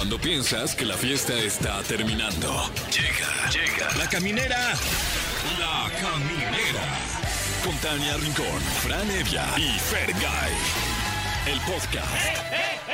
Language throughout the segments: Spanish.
Cuando piensas que la fiesta está terminando. Llega, llega. La caminera. La caminera. Con Tania Rincón, Fran Evia y Fergay. El podcast.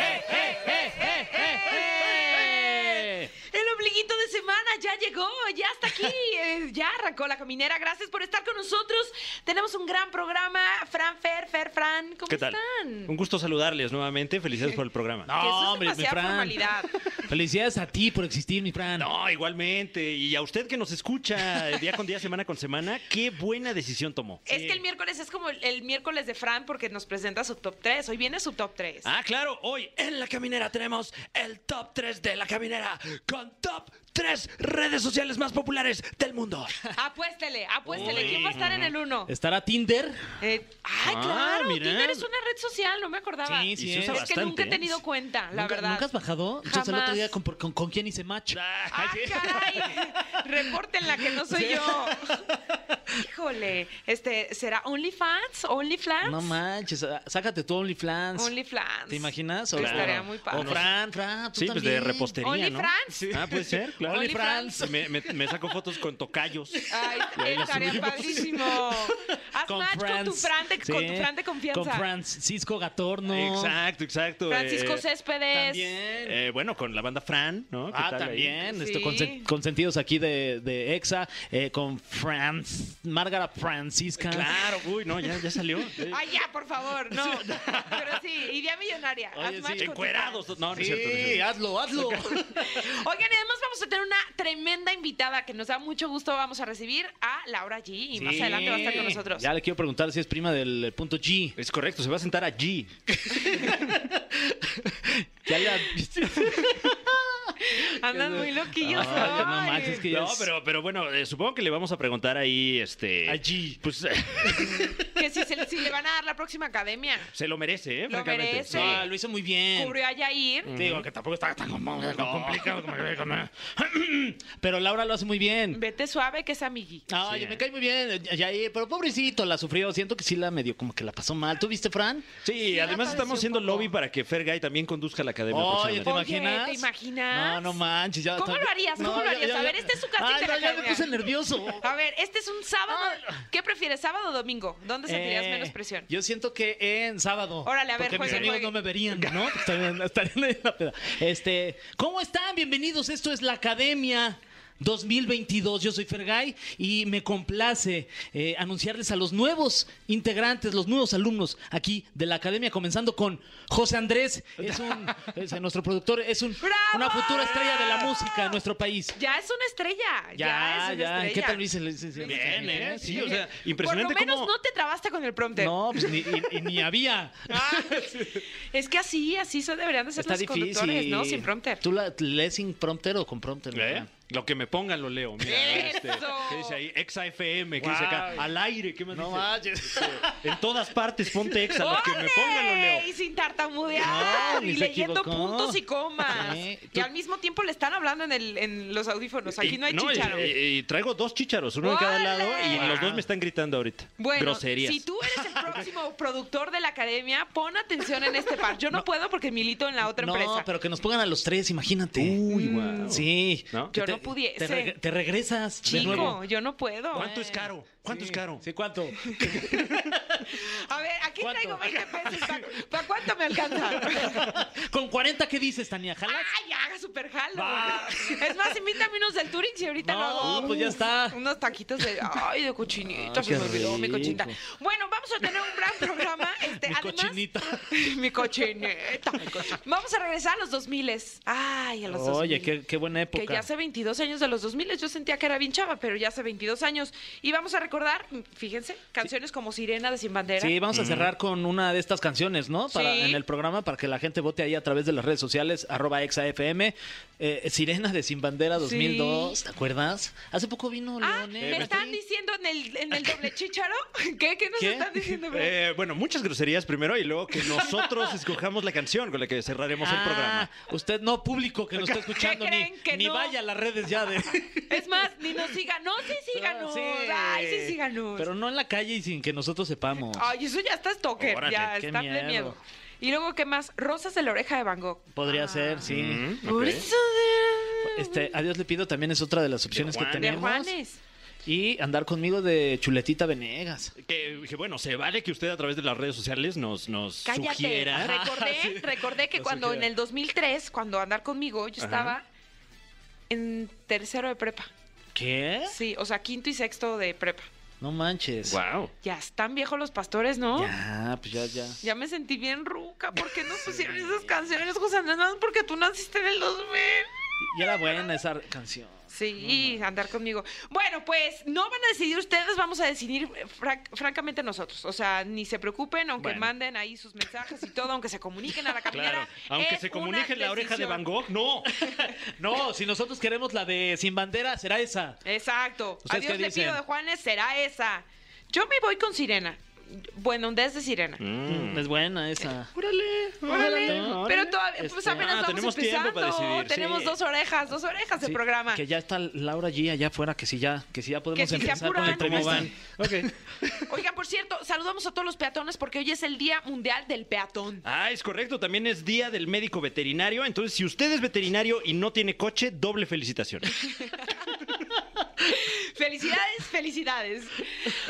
Semana ya llegó, ya está aquí, eh, ya arrancó la caminera. Gracias por estar con nosotros. Tenemos un gran programa. Fran, Fer, Fer, Fran, ¿cómo ¿Qué tal? están? Un gusto saludarles nuevamente. Felicidades por el programa. Que eso es hombre, mi Fran. formalidad. Felicidades a ti por existir, mi Fran. No, igualmente. Y a usted que nos escucha día con día, semana con semana, qué buena decisión tomó. Es que el miércoles es como el, el miércoles de Fran porque nos presenta su top 3. Hoy viene su top 3. Ah, claro, hoy en La Caminera tenemos el top 3 de La Caminera con top 3 redes sociales más populares del mundo. Apuéstele, apuéstele. Uy. ¿Quién va a estar en el 1? ¿Estará Tinder? Eh, ay, Ah, claro. mira. Tinder es una red social, no me acordaba. Sí, sí Y se es. usa Es que nunca he bastante, tenido ¿eh? cuenta, la ¿Nunca, verdad. ¿Nunca has bajado? Entonces el Jamás. otro día con, con, con quién hice match. ¡Ah, caray! Repórtenla que no soy yo. Híjole, este, ¿será OnlyFans? ¿OnlyFans? No manches, ah, sácate tu OnlyFans. OnlyFans. ¿Te imaginas? O, estaría muy padre. o Fran, Fran, tú Sí, pues de también. repostería, ¿no? ¿OnlyFrans? Ah, puede ser, claro. Me, me, me saco fotos con tocayos. Ay, ahí estaría subimos. padrísimo. Haz match con tu, Franz. Fran de, con tu Sí, Fran de confianza. Con Francisco Gatorno. Exacto, exacto. Francisco Eh, Céspedes. También. eh, bueno, con la banda Fran, ¿no? ¿Qué Ah, tal ahí? también, Sí. consentidos aquí de, de EXA, eh, con Franz, Márgara Francisca. Claro, uy, no, ya, ya salió. Eh, Ay, ya, por favor, no. Pero sí, idea millonaria. Oye, Haz sí, match con tu Encuerados. No, no es Sí, cierto. no es cierto. hazlo, hazlo. Oigan, y además vamos a tener una tremenda invitada que nos da mucho gusto. Vamos a recibir a Laura G. Y más Sí. adelante va a estar con nosotros. Ya le quiero preguntar si es prima del punto G. Es correcto, se va a sentar allí. Ya la... Andan muy loquillos. No manches, que ya No, es- pero, pero bueno, eh, supongo que le vamos a preguntar ahí, este... Allí. Pues eh, Que si, se- si le van a dar la próxima academia. se lo merece, ¿eh? Lo francamente. merece. Ah, lo hizo muy bien. Cubrió a Yair. Digo que tampoco está tan complicado como Pero Laura lo hace muy bien. Vete suave que es amigui. Ay, Sí. me cae muy bien, Yair, pero pobrecito, la sufrió. Siento que sí la medio como que la pasó mal. ¿Tú viste, Fran? Sí, Sí, además estamos haciendo lobby para que Fergay también conduzca la academia. Oye, ¿te imaginas? ¿te imaginas? No, no manches. Ya ¿Cómo lo harías? ¿Cómo No, lo harías? ya- A ver, este es su casting Ay, no, ya me puse nervioso. A ver, este es un sábado. ¿Qué prefieres, sábado o domingo? ¿Dónde sentirías Eh, menos presión? Yo siento que en sábado. Órale, a ver, Porque mis amigos juegue. no me verían, ¿no? Estarían, en la peda. Este, ¿cómo están? Bienvenidos. Esto es la Academia. 2022, yo soy Fergay y me complace eh, anunciarles a los nuevos integrantes, los nuevos alumnos aquí de la academia, comenzando con José Andrés, es un, es nuestro productor, es un, una futura estrella de la música en nuestro país. Ya es una estrella. Ya, es una estrella. ¿Qué tal dice? Bien, ¿eh? Sí, o sea, Por lo impresionante menos cómo... no te trabaste con el prompter. No, pues ni, y- y ni había. Ah, es que así, así se deberían de ser Está los difícil. conductores, ¿no? Sin prompter. ¿Tú la, lees sin prompter o con prompter? ¿Eh? Lo que me pongan lo leo. Mira, este. ¿qué dice ahí? Exa FM, ¿qué dice acá? Guau. Al aire, ¿qué más No dice? manches. En todas partes ponte Exa, lo que me pongan lo leo. Y sin tartamudear. No, ni y se leyendo equivocó. puntos y comas. Sí, Y tú- al mismo tiempo le están hablando en, el, en los audífonos. Aquí Y- no hay y- chicharo. Y, y traigo dos chícharos, uno en cada lado, y los dos me están gritando ahorita. Bueno, Groserías. si tú eres el próximo productor de la academia, pon atención en este par. Yo no, puedo porque milito en la otra no, empresa. pero que nos pongan a los tres, imagínate. Uy, guau. Sí. ¿No? Yo no pudiese. Te, reg- te regresas de Chico, nuevo. yo no puedo. ¿Cuánto es caro? ¿Cuánto Sí. es caro? Sí, ¿cuánto? A ver, aquí ¿Cuánto? traigo 20 pesos. ¿Para cuánto me alcanza? ¿Con 40 qué dices, Tania? ¿Jalas? ¡Ay, haga super jalo! Va. Es más, invítame unos del Turix y ahorita No, lo hago. pues ya está. Unos taquitos de. ¡Ay, de cochinita! Ay, se me olvidó mi cochinita. Bueno, vamos a tener un gran programa. Este, Mi además- cochinita. mi cochineta. Vamos a regresar a los 2000. Ay, a los 2000. Oye, qué, qué buena época. Que ya hace 22 años de los 2000, yo sentía que era bien chava, pero ya hace 22 años. Y vamos a recordar, fíjense, canciones como Sirena de Sin Bandera. Sí, vamos a cerrar con una de estas canciones, ¿no? Para, Sí. En el programa, para que la gente vote ahí a través de las redes sociales, arroba exafm. Eh, Sirena de Sin Bandera 2002, ¿te acuerdas? Hace poco vino Ah, León. ¿me están diciendo en el, en el doble chicharo? ¿Qué? ¿Qué nos ¿Qué? están diciendo? bro? Eh, bueno, muchas groserías primero y luego que nosotros escojamos la canción con la que cerraremos el programa. Ah, usted no, público que nos está escuchando, ¿Qué ni, creen que ni no? vaya a las redes ya de... Es más, ni nos sigan. No, sí síganos. Sí. Ay, sí síganos. Pero no en la calle y sin que nosotros sepamos. Ay, eso ya está stalker. Órale, ya está de miedo. miedo. Y luego, ¿qué más? Rosas de la oreja de Van Gogh. Podría ser, sí. Mm, Por ok. eso de... Este, adiós le pido también es otra de las opciones que Juan. De tenemos. Juanes. Y andar conmigo de chuletita Venegas. Que, que, bueno, se vale que usted a través de las redes sociales nos, nos Cállate. sugiera. Recordé, recordé que cuando sugiera. en el 2003, cuando andar conmigo, yo Ajá. estaba en tercero de prepa. ¿Qué? Sí, o sea, quinto y sexto de prepa. No manches. Wow. Ya están viejos los pastores, ¿no? Ya, pues ya, ya. Ya me sentí bien ruca. ¿Por qué no pusieron esas canciones, José Andrés? Porque tú naciste en el 2000. Y era buena esa canción. Sí, andar conmigo. Bueno, pues no van a decidir ustedes, vamos a decidir franc- francamente nosotros. O sea, ni se preocupen, aunque Bueno. manden ahí sus mensajes y todo, aunque se comuniquen a la caminera. Claro. Aunque se una comunique la oreja de. Van Gogh, no. No, si nosotros queremos la de Sin Bandera, será esa. Exacto. ¿Ustedes Adiós le pido de Juanes, será esa. Yo me voy con Sirena. Bueno, desde Sirena. Mm. Es buena esa. Órale, Órale, órale. pero todavía, pues Este, apenas ah, estamos tenemos tiempo empezando. para decidir, tenemos sí. dos orejas, dos orejas de Sí, programa. Que ya está Laura G allá afuera, que sí ya, que sí ya podemos Que si empezar con la apuran. ¿Cómo van? Oigan, por cierto, saludamos a todos los peatones porque hoy es el Día Mundial del Peatón. Ah, es correcto. También es Día del Médico Veterinario. Entonces, si usted es veterinario y no tiene coche, doble felicitación. Felicidades, felicidades.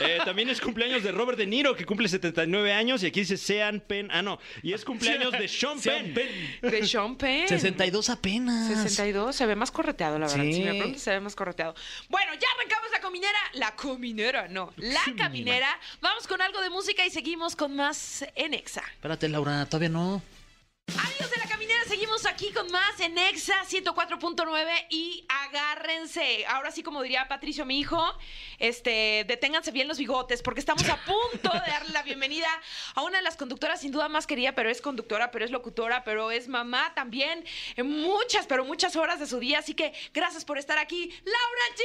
Eh, también es cumpleaños de Robert De Niro, que cumple 79 años. Y aquí dice Sean Penn. Ah, no. Y es cumpleaños de Sean Penn. De Sean Penn. 62 apenas. 62, se ve más correteado, la verdad. Sí. Si me preguntas, se ve más correteado. Bueno, ya arrancamos la caminera. La caminera, no. La caminera. Vamos con algo de música y seguimos con más en Exa. Espérate, Laura, todavía no. Amigos de la caminera, seguimos aquí con más en Exa 104.9 y agárrense. Ahora sí, como diría Patricio, mi hijo, este, deténganse bien los bigotes porque estamos a punto de darle la bienvenida a una de las conductoras sin duda más querida, pero es conductora, pero es locutora, pero es mamá también en muchas, pero muchas horas de su día. Así que gracias por estar aquí, Laura G.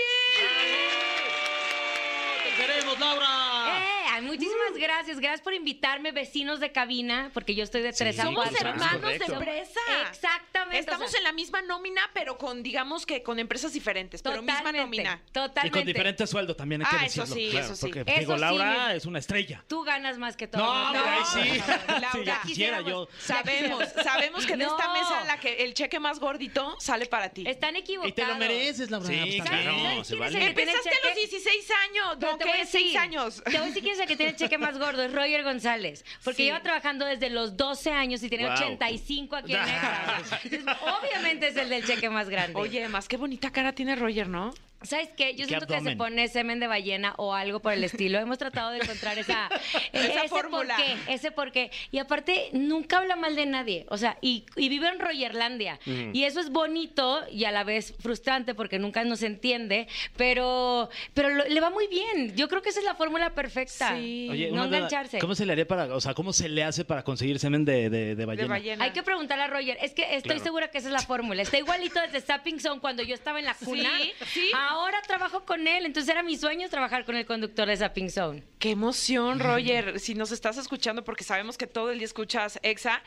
¡Te queremos, Laura! Eh, ay, muchísimas gracias. Gracias por invitarme, vecinos de cabina, porque yo estoy de 3 a Somos 4. hermanos de empresa. Exactamente. Estamos o sea, en la misma nómina, pero con, digamos que con empresas diferentes, pero misma nómina. Totalmente. Y con diferente sueldo también hay que Ah, eso sí, claro, eso sí. Porque, Eso digo, sí, Laura es una estrella. Tú ganas más que todo. No, mundo. hombre, ahí sí. Laura, Sí, quisiera yo. Sabemos, sabemos que en esta No. mesa la que el cheque más gordito sale para ti. Están equivocados. Y te lo mereces, Laura. Sí, Pues, claro. No, se vale. Empezaste a los cheque? 16 años, no, te voy a ¿qué? decir, 6 años. Te voy a decir quién es el que tiene el cheque más gordo, es Roger González. Porque Sí. lleva trabajando desde los 12 años y tiene Wow. 85 aquí en. Entonces, Obviamente es el del cheque más grande. Oye, más qué bonita cara tiene Roger, ¿no? ¿Sabes qué? Yo ¿Qué siento que se pone semen de ballena o algo por el estilo. Hemos tratado de encontrar esa, Esa ese fórmula. por qué, ese por qué. Y aparte, nunca habla mal de nadie. O sea, y, y vive en Rogerlandia. Y eso es bonito y a la vez frustrante porque nunca nos entiende, pero, pero lo- le va muy bien. Yo creo que esa es la fórmula perfecta. Sí. Oye, no duda, engancharse. ¿Cómo se le haría para, o sea, cómo se le hace para conseguir semen de, de, de ballena? De ballena. Hay que preguntarle a Roger. Es que estoy Claro. segura que esa es la fórmula. Está igualito desde Stepping Zone cuando yo estaba en la cuna. Sí, sí. Ahora trabajo con él. Entonces era mi sueño trabajar con el conductor de Stepping Zone. Qué emoción, Roger. Si nos estás escuchando, porque sabemos que todo el día escuchas EXA,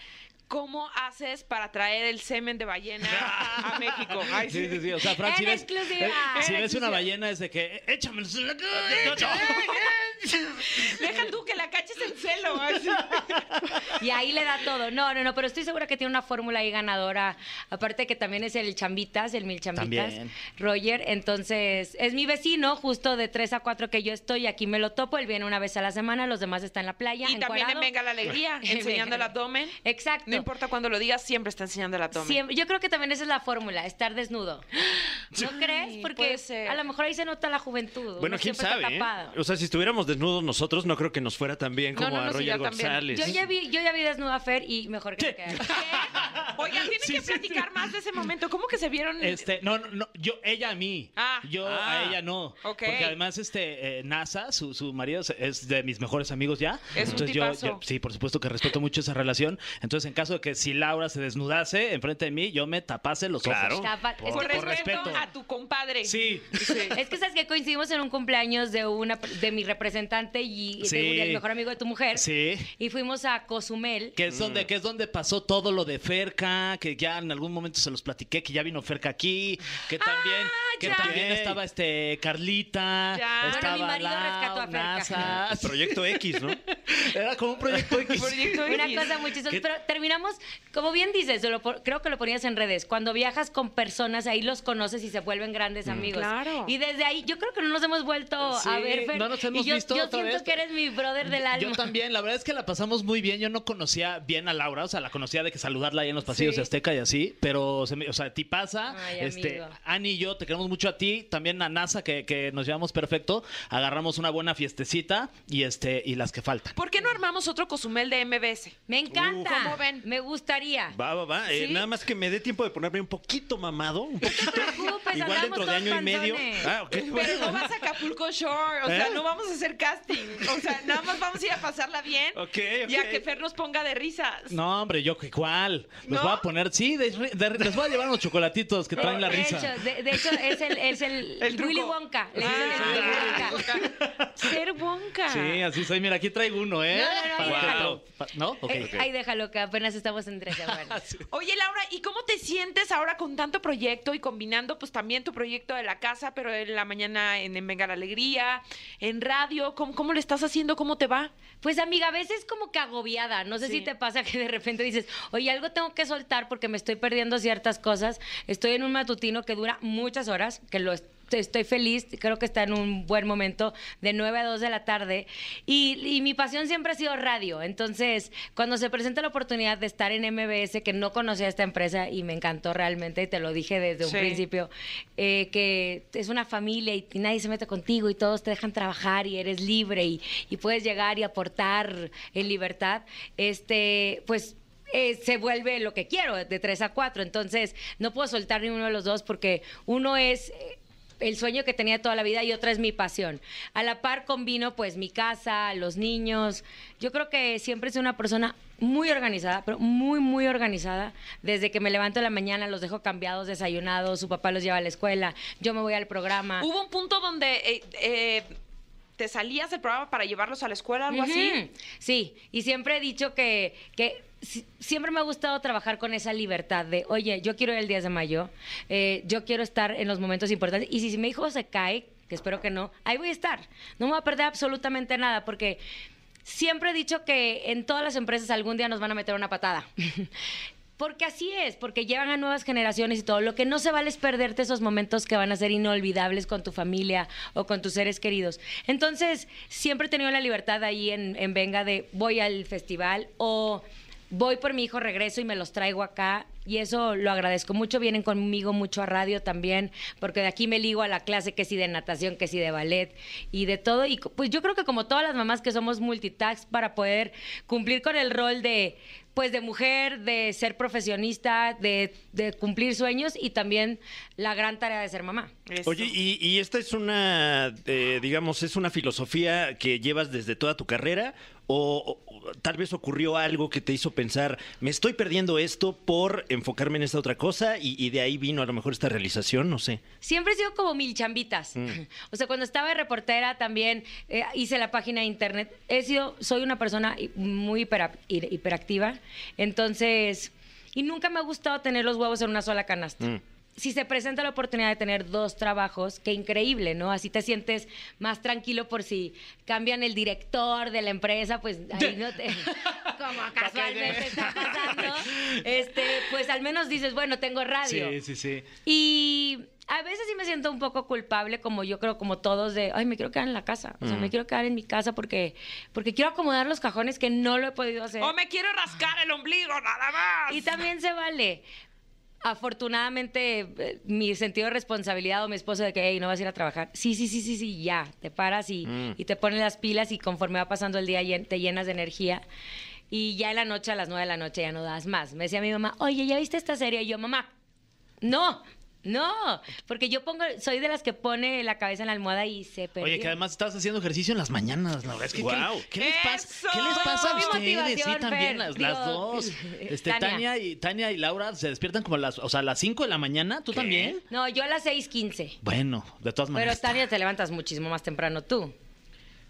¿cómo haces para traer el semen de ballena a México? Ay, Sí, sí, sí. O sea, Fran, En si ves, exclusiva. eh, si ves una ballena es de que "Eh, en la Deja tú que la caches en celo. Y ahí le da todo. No, no, no, pero estoy segura que tiene una fórmula ahí ganadora. Aparte que también es el chambitas, el mil chambitas. También. Roger, entonces es mi vecino, justo de 3 a 4 que yo estoy, aquí me lo topo, él viene una vez a la semana, los demás están en la playa. Y también en. Venga la Alegría, enseñando el abdomen. Exacto. No importa cuándo lo digas, siempre está enseñando el abdomen. Siempre- yo creo que también esa es la fórmula, estar desnudo. ¿No crees? Porque a lo mejor ahí se nota la juventud. Bueno, quién siempre está sabe. ¿eh? O sea, si estuviéramos desnudos nosotros, no creo que nos fuera tan bien como no, a no, sí, Roger yo también. González. Yo ya vi, yo ya vi desnuda a Fer y mejor que quede. Oigan, tienen que platicar más de ese momento. ¿Cómo que se vieron? Este, no, no, no, yo, ella a mí. Ah. yo Ah. a ella no. Ok. Porque además, este, eh, NASA, su, su marido, es- es de mis mejores amigos ya. Es un Entonces yo, tipazo. yo- sí, por supuesto que respeto mucho esa relación. Entonces, en caso de que si Laura se desnudase enfrente de mí, yo me tapase los Claro. ojos. Tapa- es Por, que- por respeto, respeto. a tu compadre. Sí. Es que sabes que coincidimos en un cumpleaños de una de mi representante y de- Sí. del mejor amigo de tu mujer. Sí. Y fuimos a Cozumel. Que es donde, que es donde pasó todo lo de Ferca Ferca, que ya en algún momento se los platiqué, que ya vino Ferca aquí, que también, que ya. también estaba este Carlita, Ya. estaba Bueno, mi marido Lau, rescató a Ferca. NASA. Proyecto X, ¿no? Era como un proyecto X. Proyecto Una cosa muy chistosa. Pero terminamos, como bien dices, lo creo que lo ponías en redes. Cuando viajas con personas, ahí los conoces y se vuelven grandes amigos. Claro. Y desde ahí, yo creo que no nos hemos vuelto Sí, a ver, Fer. no nos hemos y yo, visto yo otra siento vez. que eres mi brother del alma. Yo también, la verdad es que la pasamos muy bien. Yo no conocía bien a Laura, o sea, la conocía de que saludarla ahí en los pasillos Sí. de Azteca y así, pero, se me- o sea, a ti pasa. Ay, este, amigo. Ani y yo te queremos mucho a ti, también a NASA, que, que nos llevamos perfecto. Agarramos una buena fiestecita y este y las que faltan. ¿Por qué no armamos otro Cozumel de MBS? Me encanta. ¿Cómo ven? Me gustaría. Va, va, va. Eh, nada más que me dé tiempo de ponerme un poquito mamado. Un poquito. preocupes, Igual dentro de año y medio. Ah, ok. Pero no vas a Acapulco Shore, o sea, ¿Eh? no vamos a hacer casting. O sea, nada más vamos a ir a pasarla bien Ok, y a que Fer nos ponga de risas. No, hombre, yo que cuál. Los ¿No? Voy a poner, sí, de- de- les voy a llevar unos chocolatitos que traen la de risa. Hecho, de, de hecho, es el, es el, El. Willy Wonka. Le dicen Ah, el Willy Wonka. Ser Wonka. Sí, así soy. Mira, aquí traigo uno, ¿eh? No, no, no, déjalo. Eh, Ahí déjalo, que apenas estamos en tres semanas. Oye, Laura, ¿y cómo te sientes ahora con tanto proyecto y combinando pues también tu proyecto de la casa, pero en la mañana en, en Venga la Alegría, en radio? ¿Cómo, ¿Cómo le estás haciendo? ¿Cómo te va? Pues amiga, a veces como que agobiada. No sé Sí. si te pasa que de repente dices, oye, algo tengo que soltar porque me estoy perdiendo ciertas cosas. Estoy en un matutino que dura muchas horas, que lo est- estoy feliz, creo que está en un buen momento, de 9 a 2 de la tarde. Y, y mi pasión siempre ha sido radio. Entonces, cuando se presenta la oportunidad de estar en MBS, que no conocía esta empresa y me encantó realmente, y te lo dije desde un Sí. principio, eh, que es una familia y, y nadie se mete contigo y todos te dejan trabajar y eres libre y, y puedes llegar y aportar en libertad, este, pues eh, se vuelve lo que quiero, de 3 a 4. Entonces, no puedo soltar ni uno de los dos porque uno es... eh, el sueño que tenía toda la vida y otra es mi pasión. A la par combino pues mi casa, los niños. Yo creo que siempre soy una persona muy organizada, pero muy, muy organizada. Desde que me levanto la mañana los dejo cambiados, desayunados, su papá los lleva a la escuela, yo me voy al programa. ¿Hubo un punto donde eh, eh, te salías del programa para llevarlos a la escuela, algo así? Sí, y siempre he dicho que, que si- siempre me ha gustado trabajar con esa libertad de, oye, yo quiero ir el 10 de mayo, eh, yo quiero estar en los momentos importantes, y si, si mi hijo se cae, que espero que no, ahí voy a estar. No me voy a perder absolutamente nada, porque siempre he dicho que en todas las empresas algún día nos van a meter una patada. Porque así es, porque llevan a nuevas generaciones y todo. Lo que no se vale es perderte esos momentos que van a ser inolvidables con tu familia o con tus seres queridos. Entonces, siempre he tenido la libertad ahí en, en Venga de voy al festival o voy por mi hijo, regreso y me los traigo acá. Y eso lo agradezco mucho. Vienen conmigo mucho a radio también, porque de aquí me ligo a la clase que sí de natación, que sí de ballet y de todo. Y pues yo creo que como todas las mamás que somos multitask para poder cumplir con el rol de pues de mujer, de ser profesionista, de, de cumplir sueños y también la gran tarea de ser mamá. Eso. Oye, y, y esta es una, eh, digamos, es una filosofía que llevas desde toda tu carrera o, o tal vez ocurrió algo que te hizo pensar, me estoy perdiendo esto por enfocarme en esta otra cosa y, y de ahí vino a lo mejor esta realización, no sé. Siempre he sido como mil chambitas. O sea, cuando estaba de reportera también eh, hice la página de internet. He sido, soy una persona muy hipera- hi- hiperactiva. Entonces, y nunca me ha gustado tener los huevos en una sola canasta. Mm. Si se presenta la oportunidad de tener dos trabajos, qué increíble, ¿no? Así te sientes más tranquilo por si cambian el director de la empresa, pues ahí no te. Como casualmente está pasando. Este, pues al menos dices, bueno, tengo radio. Sí, sí, sí. Y a veces sí me siento un poco culpable, como yo creo, como todos, de, ay, me quiero quedar en la casa. O sea, me quiero quedar en mi casa porque, porque quiero acomodar los cajones que no lo he podido hacer. O me quiero rascar el ombligo, nada más. Y también se vale. Afortunadamente, eh, mi sentido de responsabilidad o mi esposo de que "Ey, no vas a ir a trabajar. Sí, sí, sí, sí, sí, ya. Te paras y, y te pones las pilas y conforme va pasando el día te llenas de energía. Y ya en la noche, a las nueve de la noche, ya no das más. Me decía mi mamá, oye, ¿ya viste esta serie? Y yo, mamá, no, no. Porque yo pongo, soy de las que pone la cabeza en la almohada y se perdió. Oye, que además estás haciendo ejercicio en las mañanas, la verdad es que ¿qué- Guau. ¿qué, les pasa? ¿Qué les pasa a ustedes? Sí, también Fer. las, Digo, las dos. Este, Tania. Tania. y Tania y Laura se despiertan como a las, o sea, a las 5 de la mañana, ¿tú también? No, yo a las 6.15. Bueno, de todas Pero maneras. Tania te levantas muchísimo más temprano tú.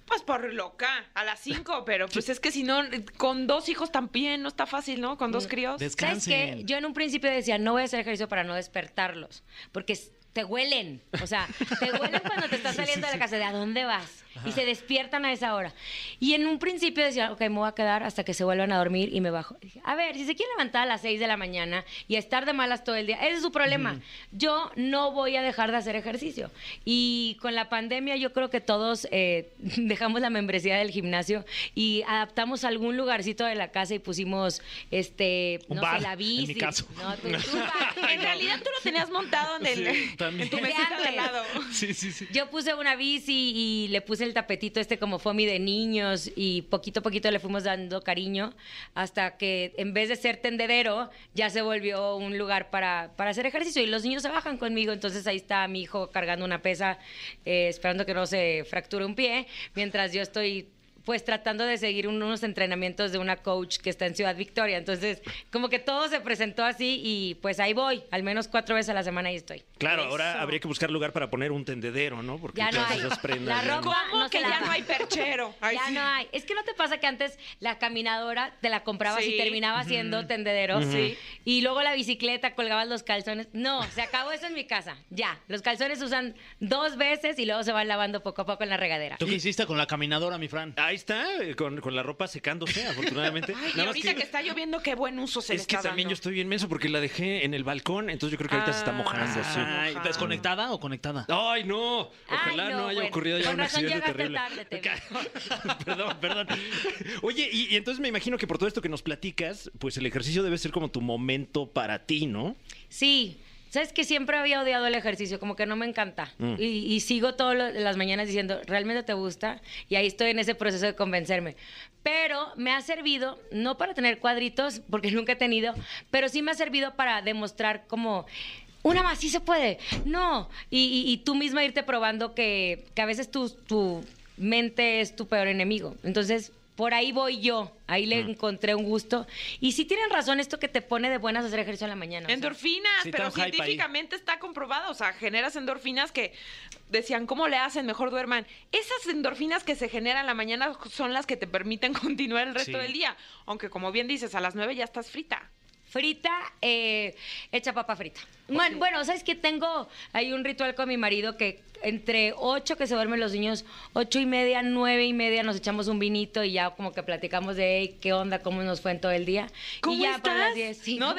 Pues por loca, a las 5, pero pues es que si no, con dos hijos también no está fácil, ¿no? Con dos críos. ¿Sabes qué? Yo en un principio decía, no voy a hacer ejercicio para no despertarlos, porque te huelen. O sea, te huelen cuando te estás saliendo de la casa. ¿De a dónde vas? Y se despiertan a esa hora. Y en un principio decía, ok, me voy a quedar hasta que se vuelvan a dormir y me bajo. Dije, a ver, si se quieren levantar a las 6 de la mañana y estar de malas todo el día, ese es su problema. Yo no voy a dejar de hacer ejercicio. Y con la pandemia yo creo que todos eh, dejamos la membresía del gimnasio y adaptamos algún lugarcito de la casa y pusimos, este, Un no bar, sé, la en bici. mi caso. No, tú- tú bar. En realidad tú lo tenías montado en, el, Sí, también. en tu mesita de al lado. Sí, sí, sí. Yo puse una bici y le puse el tapetito este como foamy de niños y poquito a poquito le fuimos dando cariño hasta que en vez de ser tendedero ya se volvió un lugar para, para hacer ejercicio y los niños se bajan conmigo, entonces ahí está mi hijo cargando una pesa eh, esperando que no se fracture un pie mientras yo estoy pues tratando de seguir un- unos entrenamientos de una coach que está en Ciudad Victoria. Entonces, como que todo se presentó así y pues ahí voy, al menos cuatro veces a la semana ahí estoy. Claro, ahora habría que buscar lugar para poner un tendedero, ¿no? Porque Ya no hay. esas prendas La ya no- ropa- ¿Cómo no que ya no hay perchero? Ay, ya sí. no hay. Es que no te pasa que antes la caminadora te la comprabas Sí. y terminaba siendo tendedero. Sí. Y luego la bicicleta, colgabas los calzones. No, se acabó eso en mi casa. Ya. Los calzones se usan dos veces y luego se van lavando poco a poco en la regadera. ¿Tú qué hiciste con la caminadora, mi Fran? Ahí está, eh, con, con la ropa secándose, afortunadamente. Ay, y Nada más ahorita que... está lloviendo, qué buen uso se le es que está también dando. yo estoy bien menso porque la dejé en el balcón, entonces yo creo que ahorita se está Ah, mojando. sí. Ay. ¿Desconectada o conectada? Ay, no, ojalá Ay, no, no, haya bueno. ocurrido ya Con un razón accidente terrible. tarde, te perdón, perdón. Oye, y, y entonces me imagino que por todo esto que nos platicas, pues el ejercicio debe ser como tu momento para ti, ¿no? Sí. Sabes que siempre había odiado el ejercicio, como que no me encanta. Mm. Y, y sigo todas las mañanas diciendo, ¿realmente te gusta? Y ahí estoy en ese proceso de convencerme. Pero me ha servido, no para tener cuadritos, porque nunca he tenido, pero sí me ha servido para demostrar como... Una más, sí se puede. No. Y, y- y tú misma irte probando que, que a veces tu, tu mente es tu peor enemigo. Entonces, por ahí voy yo. Ahí le encontré un gusto. Y sí tienen razón esto que te pone de buenas hacer ejercicio en la mañana. o sea. Endorfinas, Sí, pero científicamente está comprobado. O sea, generas endorfinas que decían, ¿cómo le hacen? Mejor duerman. Esas endorfinas que se generan en la mañana son las que te permiten continuar el resto Sí. del día. Aunque, como bien dices, a las 9 ya estás frita. Frita, eh, hecha papa frita. Bueno, bueno, ¿sabes qué? Tengo ahí un ritual con mi marido que entre ocho que se duermen los niños, ocho y media, nueve y media nos echamos un vinito y ya como que platicamos de "Ey, qué onda, cómo nos fue en todo el día. ¿Cómo y ya para estás? las diez, sí, No.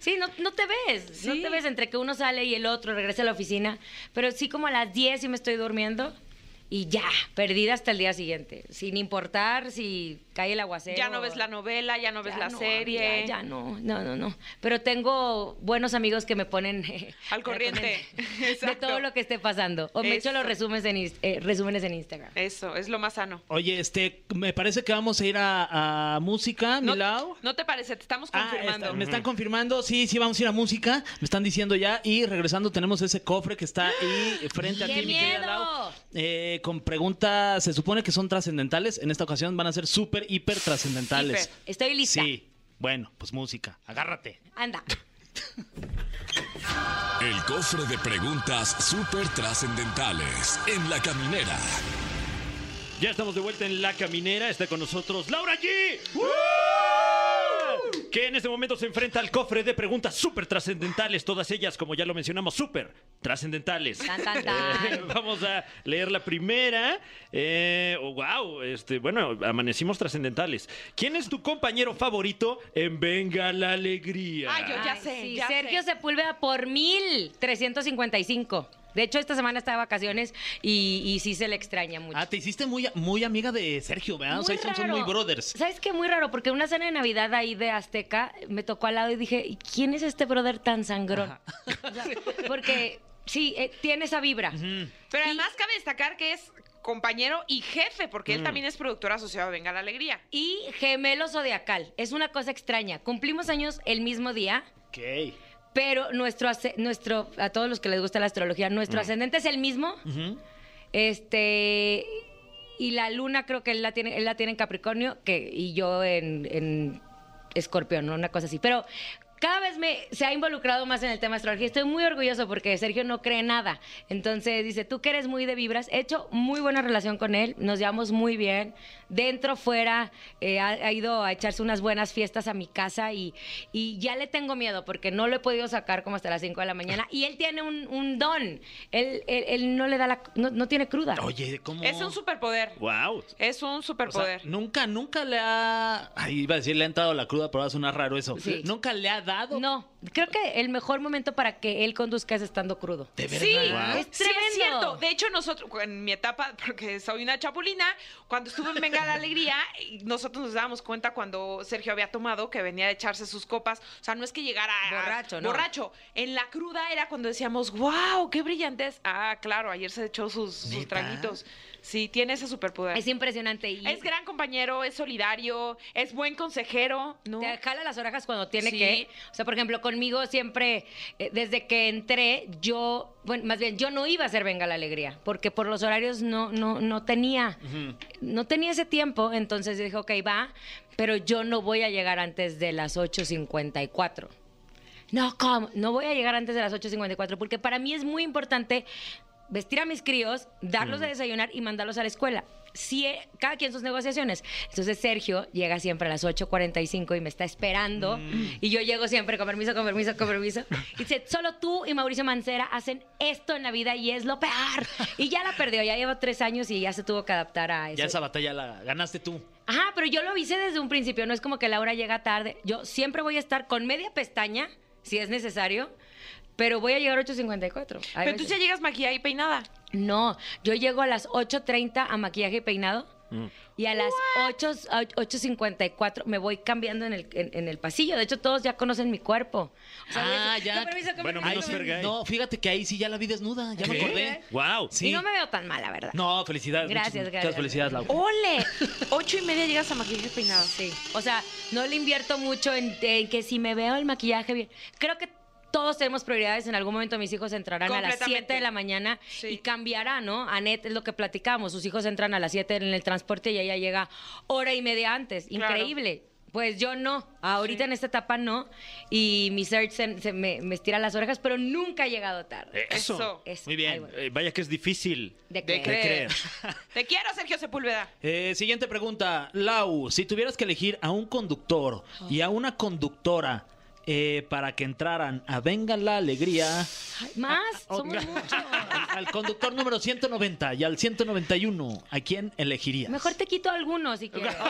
Sí, no, no te ves, no te ves entre que uno sale y el otro regresa a la oficina, pero sí como a las 10 sí me estoy durmiendo. Y ya, perdida hasta el día siguiente, sin importar si cae el aguacero. Ya no ves la novela, ya no ves Ya la no, serie. amiga, ya no, no, no, no. Pero tengo buenos amigos que me ponen eh, Al corriente. de todo lo que esté pasando. O me echo Eso. los resúmenes en, eh, resúmenes en Instagram. Eso, es lo más sano. Oye, este, me parece que vamos a ir a, a música, ¿No, Milau. ¿No te parece? Te estamos Ah, confirmando. está- me están confirmando, sí, sí, vamos a ir a música, me están diciendo ya, y regresando tenemos ese cofre que está ahí frente a ¡Qué ti, mi querida miedo! Lau, eh, con preguntas, se supone que son trascendentales, en esta ocasión van a ser súper, hiper trascendentales. Hiper. Estoy lista. Sí, bueno, pues música, agárrate. Anda. El cofre de preguntas súper trascendentales en la caminera. Ya estamos de vuelta en La Caminera. Está con nosotros Laura G. Que en este momento se enfrenta al cofre de preguntas súper trascendentales. Todas ellas, como ya lo mencionamos, súper trascendentales. Tan, tan, tan. Eh, vamos a leer la primera. Eh, oh, wow, este, bueno, amanecimos trascendentales. ¿Quién es tu compañero favorito en Venga la Alegría? Ay, yo ya Ay, sé, sí, ya Sergio sé. Sepúlveda por 1355. De hecho, esta semana está de vacaciones y, y sí se le extraña mucho. Ah, te hiciste muy, muy amiga de Sergio, ¿verdad? o sea, Muy son, son raro. muy brothers. ¿Sabes qué? Muy raro, porque una cena de Navidad ahí de Azteca me tocó al lado y dije, "¿Y ¿quién es este brother tan sangrón? O sea, porque sí, eh, tiene esa vibra. Pero además cabe destacar que es compañero y jefe, porque Mm. él también es productor asociado de Venga la Alegría. Y gemelo zodiacal. Es una cosa extraña. Cumplimos años el mismo día. Ok. Pero nuestro, nuestro, a todos los que les gusta la astrología, nuestro ascendente es el mismo. Este, y la luna creo que él la tiene, él la tiene en Capricornio, que, y yo en, en Escorpión, ¿no? una cosa así. Pero cada vez me se ha involucrado más en el tema de astrología. Estoy muy orgulloso porque Sergio no cree nada. Entonces dice, tú que eres muy de vibras. He hecho muy buena relación con él, nos llevamos muy bien. Dentro, fuera, eh, ha, ha ido a echarse unas buenas fiestas a mi casa y, y ya le tengo miedo porque no lo he podido sacar como hasta las 5 de la mañana. Y él tiene un, un don. Él, él- él no le da la... No, no tiene cruda. Oye, ¿cómo? Es un superpoder. Wow. Es un O sea, superpoder. nunca, nunca le ha. Ay, iba a decir, le ha entrado la cruda, pero va a sonar raro eso. Sí. Nunca le ha dado. No, creo que el mejor momento para que él conduzca es estando crudo. De verdad. Sí, Wow. Es sí es tremendo. cierto. De hecho, nosotros, en mi etapa, porque soy una chapulina, cuando estuve en Venga la Alegría, nosotros nos dábamos cuenta cuando Sergio había tomado que venía a echarse sus copas. O sea, no es que llegara a- Borracho, ¿no? Borracho. En la cruda era cuando decíamos, wow, qué brillantez. Ah, claro, ayer se echó sus, traguitos. Sí, tiene ese superpoder. Es impresionante. Y Es gran compañero, es solidario, es buen consejero, ¿no? Te jala las orejas cuando tiene Sí. que. O sea, por ejemplo, conmigo siempre, eh, desde que entré, yo, bueno, más bien, yo no iba a hacer Venga la Alegría, porque por los horarios no, no, no tenía, no tenía ese tiempo, entonces dije, ok, va, pero yo no voy a llegar antes de las 8.54. No, ¿cómo? No voy a llegar antes de las 8.54, porque para mí es muy importante vestir a mis críos, darlos de desayunar y mandarlos a la escuela. Sí, eh, cada quien sus negociaciones. Entonces Sergio llega siempre a las 8.45 y me está esperando. Y yo llego siempre con permiso, con permiso, con permiso. Y dice, solo tú y Mauricio Mancera hacen esto en la vida y es lo peor. Y ya la perdió, ya lleva tres años y ya se tuvo que adaptar a eso. Ya esa batalla la ganaste tú. Ajá, pero yo lo hice desde un principio, no es como que Laura llega tarde. Yo siempre voy a estar con media pestaña, si es necesario, pero voy a llegar a 8.54. Hay Pero tú veces. ya llegas maquillada y peinada. No, yo llego a las 8.30 a maquillaje y peinado. Y a las 8, a 8.54 me voy cambiando en el, en, en el pasillo. De hecho, todos ya conocen mi cuerpo. O sea, Ah, ya. Permiso, con Bueno, menos. Fergay. No, fíjate que ahí sí ya la vi desnuda, ya me acordé. Wow. Sí. Y no me veo tan mal, la verdad. No, felicidades. Gracias, muchas, gracias. Muchas felicidades, Laura. ¡Ole! Ocho y media llegas a maquillaje y peinado. Sí. O sea, no le invierto mucho en, en que si me veo el maquillaje bien. Creo que todos tenemos prioridades. En algún momento mis hijos entrarán a las Completamente. 7 de la mañana Sí. y cambiará, ¿no? Anet es lo que platicamos. Sus hijos entran a las 7 en el transporte y ella llega hora y media antes. Claro. Increíble. Pues yo no. Ahorita en esta etapa no. Y mi search se, se me, me estira las orejas, pero nunca he llegado tarde. Eso. Eso. Es- Muy bien. bueno. Eh, vaya que es difícil. De De creer. creer. Te quiero, Sergio Sepúlveda. Eh, siguiente pregunta. Lau, si tuvieras que elegir a un conductor y a una conductora eh, para que entraran a Venga la Alegría. Ay, Más, Oh, somos muchos. Al, al conductor número 190 y al 191, ¿a quién elegirías? Mejor te quito algunos si quieres.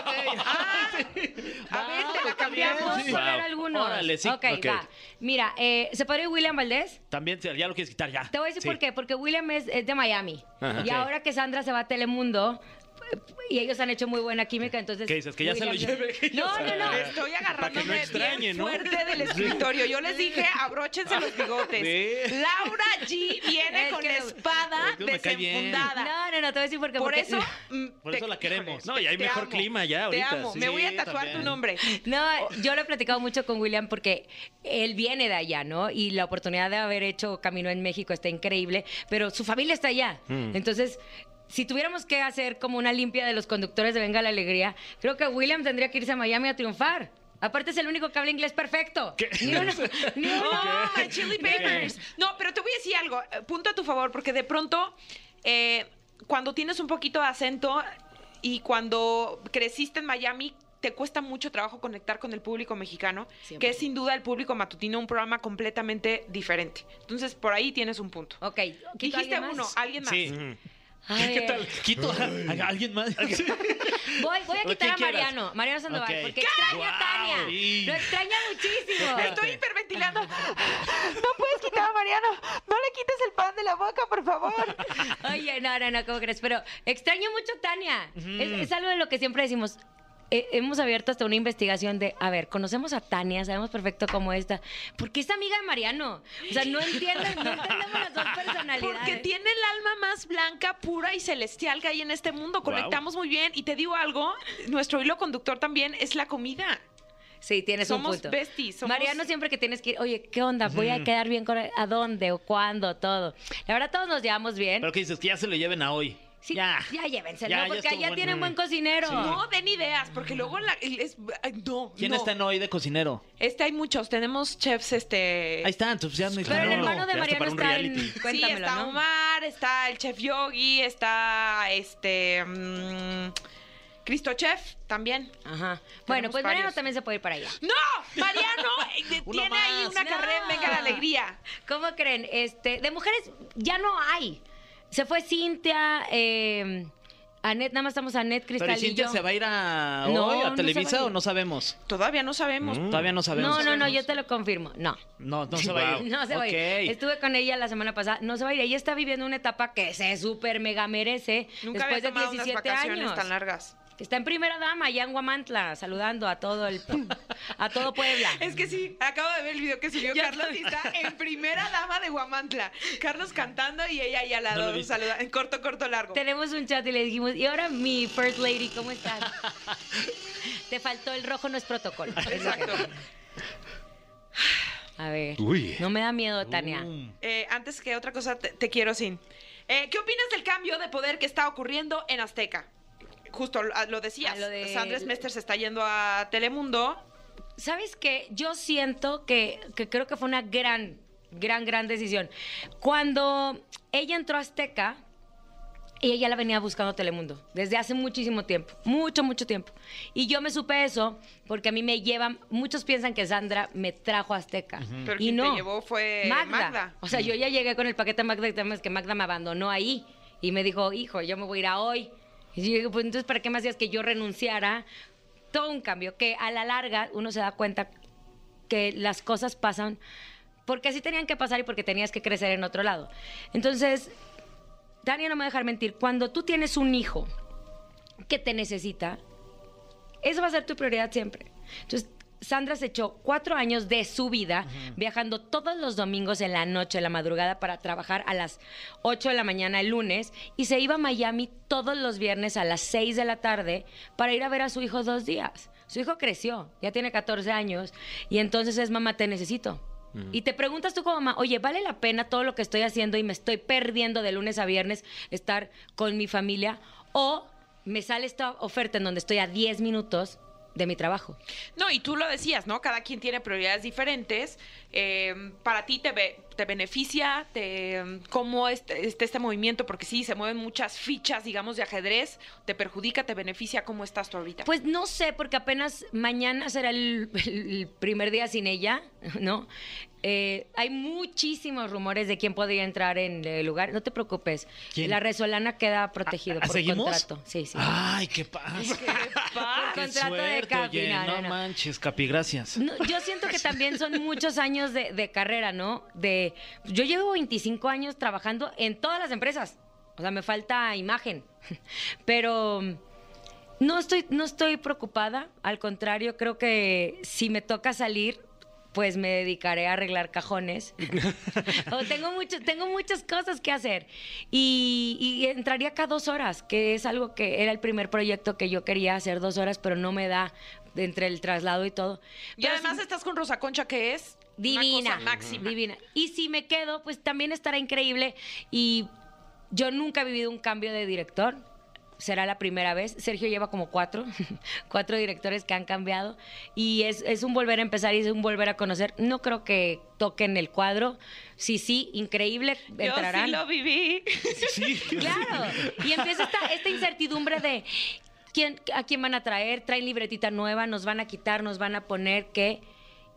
Ah, a ver, te la cambiamos. Sí. Wow. algunos. Órale, sí. Ok, Ok. va. Mira, eh, ¿se ir William Valdés? También ya lo quieres quitar ya. Te voy a decir Sí. por qué. Porque William es, es de Miami. Ajá. Y ahora que Sandra se va a Telemundo, y ellos han hecho muy buena química, entonces... ¿Qué dices? ¿Que ya se lo lleve? No, no, no. Estoy agarrándome no extrañe, bien ¿no? fuerte del escritorio. Yo les dije, abróchense los bigotes. Sí. Laura G viene Es con que- la espada Es que desenfundada. No, no, no, te voy a decir por qué. Por porque- eso. mm, Por eso la queremos. No, y hay te mejor amo. clima ya ahorita, Te amo. sí. Me voy a tatuar también. tu nombre. No, yo lo he platicado mucho con William porque él viene de allá, ¿no? Y la oportunidad de haber hecho Camino en México está increíble, pero su familia está allá. Entonces, si tuviéramos que hacer como una limpia de los conductores de Venga la Alegría, creo que William tendría que irse a Miami a triunfar. Aparte es el único que habla inglés perfecto. Ni uno, ni uno. No, my chili peppers. No, pero te voy a decir algo. eh, Punto a tu favor, porque de pronto, eh, cuando tienes un poquito de acento y cuando creciste en Miami, te cuesta mucho trabajo conectar con el público mexicano, que es sin duda el público matutino, un programa completamente diferente. Entonces, por ahí tienes un punto. Ok, ¿quito Dijiste alguien uno, alguien más. Sí. Ay, ¿Qué tal? ¿Quito a, a alguien más? Voy, voy a quitar a quieras. Mariano, Mariano Sandoval, Ok. porque extraño a Tania. sí. Lo extraña muchísimo. Estoy hiperventilando. No puedes quitar a Mariano. No le quites el pan de la boca, por favor. Oye, no, no, no, ¿cómo crees? Pero extraño mucho a Tania. es, es algo de lo que siempre decimos. Eh, hemos abierto hasta una investigación de, a ver, conocemos a Tania, sabemos perfecto cómo está. ¿Por qué es amiga de Mariano? O sea, no entienden, no entendemos las dos personalidades. Porque tiene el alma más blanca, pura y celestial que hay en este mundo. Conectamos muy bien. Y te digo algo, nuestro hilo conductor también es la comida. Sí, tienes Somos un punto. besties, somos- Mariano siempre que tienes que ir, oye, ¿qué onda? ¿Voy a quedar bien con a dónde o cuándo? Todo. La verdad, todos nos llevamos bien. Pero que dices que ya se lo lleven a hoy. Sí, Ya. ya, llévenselo, Ya, ya porque estuvo allá bueno. tienen buen cocinero. No den ideas, porque luego la, es- ay, no. ¿Quién no. está en hoy de cocinero? Este hay muchos. Tenemos chefs, este. Ahí está, entonces ya no hay Pero el hermano de ya Mariano está en... Sí, está ¿no? Omar, está el chef Yogi, está este. mm, Cristo Chef también. Ajá. Bueno, pues varios. Mariano también se puede ir para allá. ¡No! Mariano eh, Uno tiene ahí una No. carrera en Venga la Alegría. ¿Cómo creen? Este, de mujeres ya no hay. Se fue Cintia, eh, Anet, nada más estamos Anet, Cristal ¿y y Cintia yo. se va a ir a No, hoy no a Televisa a ir. o no sabemos? Todavía no sabemos. Todavía no sabemos. No, no, no, yo te lo confirmo. No. No, no se va a ir. No se va a ir. Estuve con ella la semana pasada. No se va a ir. Ella está viviendo una etapa que se súper mega merece Nunca después había de tomado unas 17 vacaciones años. tan largas. Está en primera dama, allá en Guamantla, saludando a todo el a todo Puebla. Es que sí, acabo de ver el video que subió Ya Carlos y está en primera dama de Guamantla. Carlos cantando y ella ahí al lado saluda, en corto, corto, largo. Tenemos un chat y le dijimos, y ahora mi first lady, ¿cómo estás? Te faltó el rojo, no es protocolo. Exacto. A ver. Uy. No me da miedo, Tania. Mm. Eh, antes que otra cosa, te, te quiero sin. Eh, ¿Qué opinas del cambio de poder que está ocurriendo en Azteca? Justo lo, lo decías. Ah, lo de- Sandra Mester se está yendo a Telemundo. ¿Sabes qué? Yo siento que, que creo que fue una gran, gran, gran decisión. Cuando ella entró a Azteca, y ella la venía buscando Telemundo desde hace muchísimo tiempo, mucho, mucho tiempo. Y yo me supe eso porque a mí me llevan, muchos piensan que Sandra me trajo a Azteca. Pero y quien no. te llevó fue Magda. Magda. O sea, yo ya llegué con el paquete de Magda y temas que Magda me abandonó ahí y me dijo, hijo, yo me voy a ir a hoy. Y yo digo, pues entonces, ¿para qué me hacías que yo renunciara? Todo un cambio, que a la larga uno se da cuenta que las cosas pasan porque así tenían que pasar y porque tenías que crecer en otro lado. Entonces, Tania no me va a dejar mentir, cuando tú tienes un hijo que te necesita, eso va a ser tu prioridad siempre. Entonces, Sandra se echó cuatro años de su vida viajando todos los domingos en la noche, en la madrugada, para trabajar a las 8 de la mañana el lunes y se iba a Miami todos los viernes a las 6 de la tarde para ir a ver a su hijo dos días. Su hijo creció, ya tiene 14 años y entonces es mamá, te necesito. Y te preguntas tú como mamá, oye, ¿vale la pena todo lo que estoy haciendo y me estoy perdiendo de lunes a viernes estar con mi familia? ¿O me sale esta oferta en donde estoy a 10 minutos de mi trabajo? No, y tú lo decías, ¿no? Cada quien tiene prioridades diferentes. Eh, para ti te, be- te beneficia, te, cómo este, este, este movimiento, porque sí, se mueven muchas fichas, digamos, de ajedrez, te perjudica, te beneficia, ¿cómo estás tú ahorita? Pues no sé, porque apenas mañana será el, el primer día sin ella, ¿no? Eh, hay muchísimos rumores de quién podría entrar en el lugar. No te preocupes. ¿Quién? La Resolana queda protegido ¿Ah, por seguimos? contrato. Sí, sí. Ay, qué pasa. Por Qué contrato de Capi. oye, no, no, no, no. manches, Capi, gracias. No, yo siento que también son muchos años de, de carrera, ¿no? De, yo llevo 25 años trabajando en todas las empresas. O sea, me falta imagen. Pero mm, no estoy, no estoy preocupada. Al contrario, creo que si me toca salir, pues me dedicaré a arreglar cajones. o tengo, mucho, tengo muchas cosas que hacer. Y, y entraría cada dos horas, que es algo que era el primer proyecto que yo quería hacer dos horas, pero no me da entre el traslado y todo. y Pero además estás con Rosa Concha, que es divina, una cosa máxima. divina. Y si me quedo, pues también estará increíble. Y yo nunca he vivido un cambio de director. Será la primera vez. Sergio lleva como cuatro, cuatro directores que han cambiado. Y es, es un volver a empezar y es un volver a conocer. No creo que toquen el cuadro. Sí, sí, increíble. Yo Entrarán. sí lo viví. Sí. Claro. Y empieza esta, esta incertidumbre de quién, a quién van a traer, traen libretita nueva, nos van a quitar, nos van a poner qué.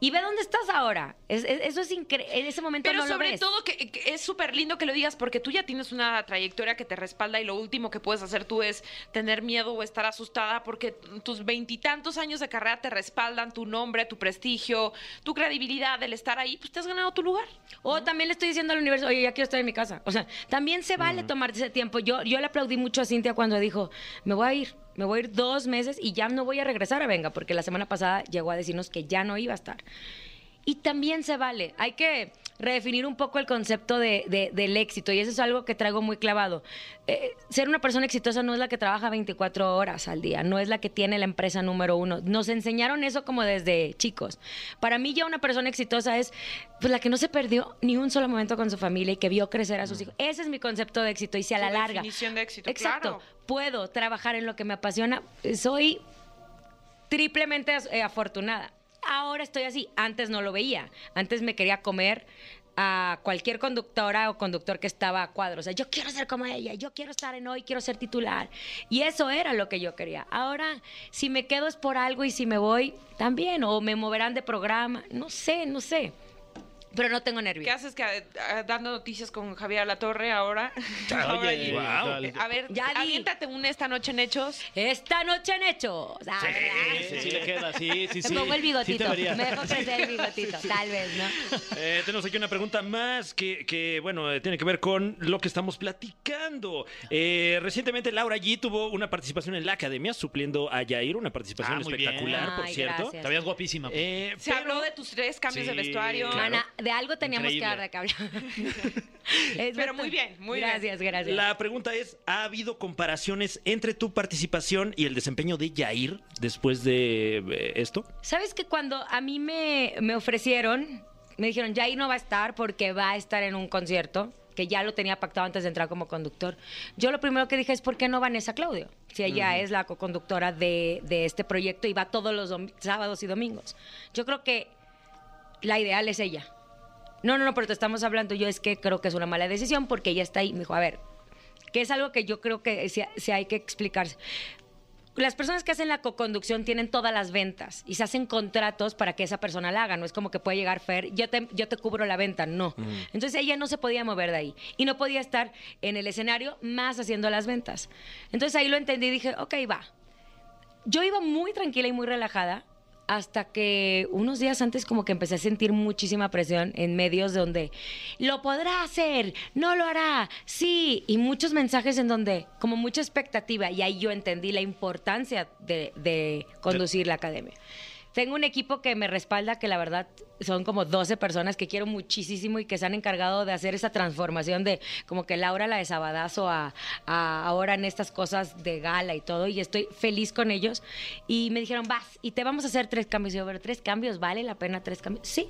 Y ve dónde estás ahora. Es- es- eso es increíble. En ese momento Pero no lo sobre ves. todo que, que es súper lindo que lo digas porque tú ya tienes una trayectoria que te respalda y lo último que puedes hacer tú es tener miedo o estar asustada porque tus veintitantos años de carrera te respaldan tu nombre, tu prestigio, tu credibilidad, el estar ahí, pues te has ganado tu lugar. O también le estoy diciendo al universo, oye, ya quiero estar en mi casa. O sea, también se vale tomarse ese tiempo. Yo, yo le aplaudí mucho a Cintia cuando dijo, me voy a ir, me voy a ir dos meses y ya no voy a regresar a Venga, porque la semana pasada llegó a decirnos que ya no iba a estar. Y también se vale. Hay que, redefinir un poco el concepto de, de- del éxito y eso es algo que traigo muy clavado. Eh, ser una persona exitosa no es la que trabaja 24 horas al día, no es la que tiene la empresa número uno. Nos enseñaron eso como desde chicos. Para mí ya una persona exitosa es pues, la que no se perdió ni un solo momento con su familia y que vio crecer a sus hijos. Ese es mi concepto de éxito y si a la larga... definición de éxito, Exacto. claro. Puedo trabajar en lo que me apasiona. Soy triplemente eh, afortunada. Ahora estoy así. Antes no lo veía. Antes me quería comer a cualquier conductora o conductor que estaba a cuadro. O sea, yo quiero ser como ella, yo quiero estar en hoy, quiero ser titular. Y eso era lo que yo quería. Ahora, si me quedo es por algo y si me voy, también. O me moverán de programa. No sé, no sé. Pero no tengo nervios. ¿Qué haces que, eh, dando noticias con Javier La Torre ahora? Ahora Oye. Eh, A ver, Ya aviéntate un esta noche en hechos. Esta noche en hechos. Ah, Sí, sí, sí le queda, sí, sí, Me sí. pongo el Sí te bigotito. vería. me dejo crecer el bigotito, tal vez, ¿no? Eh, tenemos aquí una pregunta más que, que, bueno, eh, tiene que ver con lo que estamos platicando. Eh, recientemente Laura G tuvo una participación en la academia, supliendo a Yair, una participación Ah, bien. espectacular, por Ay, cierto. gracias. Te veías guapísima. Eh, Se pero- habló de tus tres cambios de Sí, vestuario. claro. Mana, de algo teníamos Increíble. que de hablar. Es Pero verdad. muy bien, muy bien. gracias, Gracias, La pregunta es, ¿ha habido comparaciones entre tu participación y el desempeño de Yair después de eh, esto? ¿Sabes que cuando a mí me, me ofrecieron, me dijeron, Jair no va a estar porque va a estar en un concierto, que ya lo tenía pactado antes de entrar como conductor. Yo lo primero que dije es, ¿por qué no Vanessa Claudio? Si ella es la co-conductora de, de este proyecto y va todos los sábados y domingos. Yo creo que la ideal es ella. No, no, no, pero te estamos hablando. Yo es que creo que es una mala decisión porque ella está ahí. Me dijo, a ver, que es algo que yo creo que se, se hay que explicarse. Las personas que hacen la coconducción tienen todas las ventas y se hacen contratos para que esa persona la haga. No es como que puede llegar Fer, yo te, yo te cubro la venta, no. Entonces ella no se podía mover de ahí y no podía estar en el escenario más haciendo las ventas. Entonces ahí lo entendí y dije, ok, va. Yo iba muy tranquila y muy relajada hasta que unos días antes como que empecé a sentir muchísima presión en medios donde lo podrá hacer, no lo hará, sí, y muchos mensajes en donde como mucha expectativa y ahí yo entendí la importancia de, de conducir la academia. Tengo un equipo que me respalda, que la verdad son como 12 personas que quiero muchísimo y que se han encargado de hacer esa transformación de como que Laura la de Sabadazo a, ahora en estas cosas de gala y todo. Y estoy feliz con ellos. Y me dijeron, vas, y te vamos a hacer tres cambios. Y yo, pero tres cambios, ¿vale la pena tres cambios? Sí.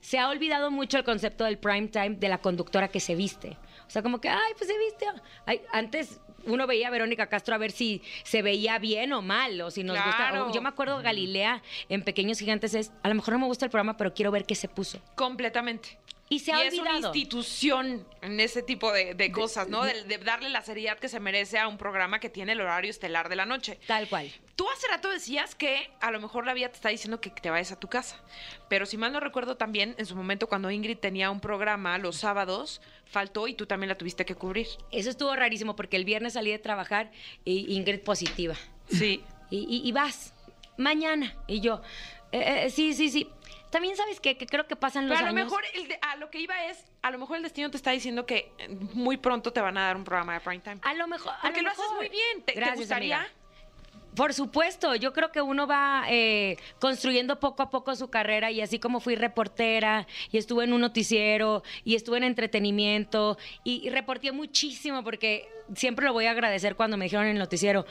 Se ha olvidado mucho el concepto del prime time de la conductora que se viste. O sea, como que, ay, pues se viste. Ay, antes uno veía a Verónica Castro a ver si se veía bien o mal, o si nos Claro. gusta. Yo me acuerdo Galilea en Pequeños Gigantes es, a lo mejor no me gusta el programa, pero quiero ver qué se puso. Completamente. Y se ha y es una olvidado. institución en ese tipo de, de cosas, ¿no? De, de darle la seriedad que se merece a un programa que tiene el horario estelar de la noche. Tal cual. Tú hace rato decías que a lo mejor la vida te está diciendo que te vayas a tu casa. Pero si mal no recuerdo también, en su momento cuando Ingrid tenía un programa los sábados, faltó y tú también la tuviste que cubrir. Eso estuvo rarísimo porque el viernes salí de trabajar y Ingrid positiva. Sí. Y, y- y vas, mañana. Y yo, "Eh, eh, sí, sí, sí. También sabes qué? que creo que pasan los Pero a lo mejor el de- a lo que iba es, a lo mejor el destino te está diciendo que eh, muy pronto te van a dar un programa de prime time. A lo mejor. a Porque lo, lo haces mejor. muy bien. ¿Te, te Gracias, gustaría? amiga. Por supuesto, yo creo que uno va eh, construyendo poco a poco su carrera y así como fui reportera y estuve en un noticiero y estuve en entretenimiento y, y reporté muchísimo porque siempre lo voy a agradecer cuando me dijeron en el noticiero,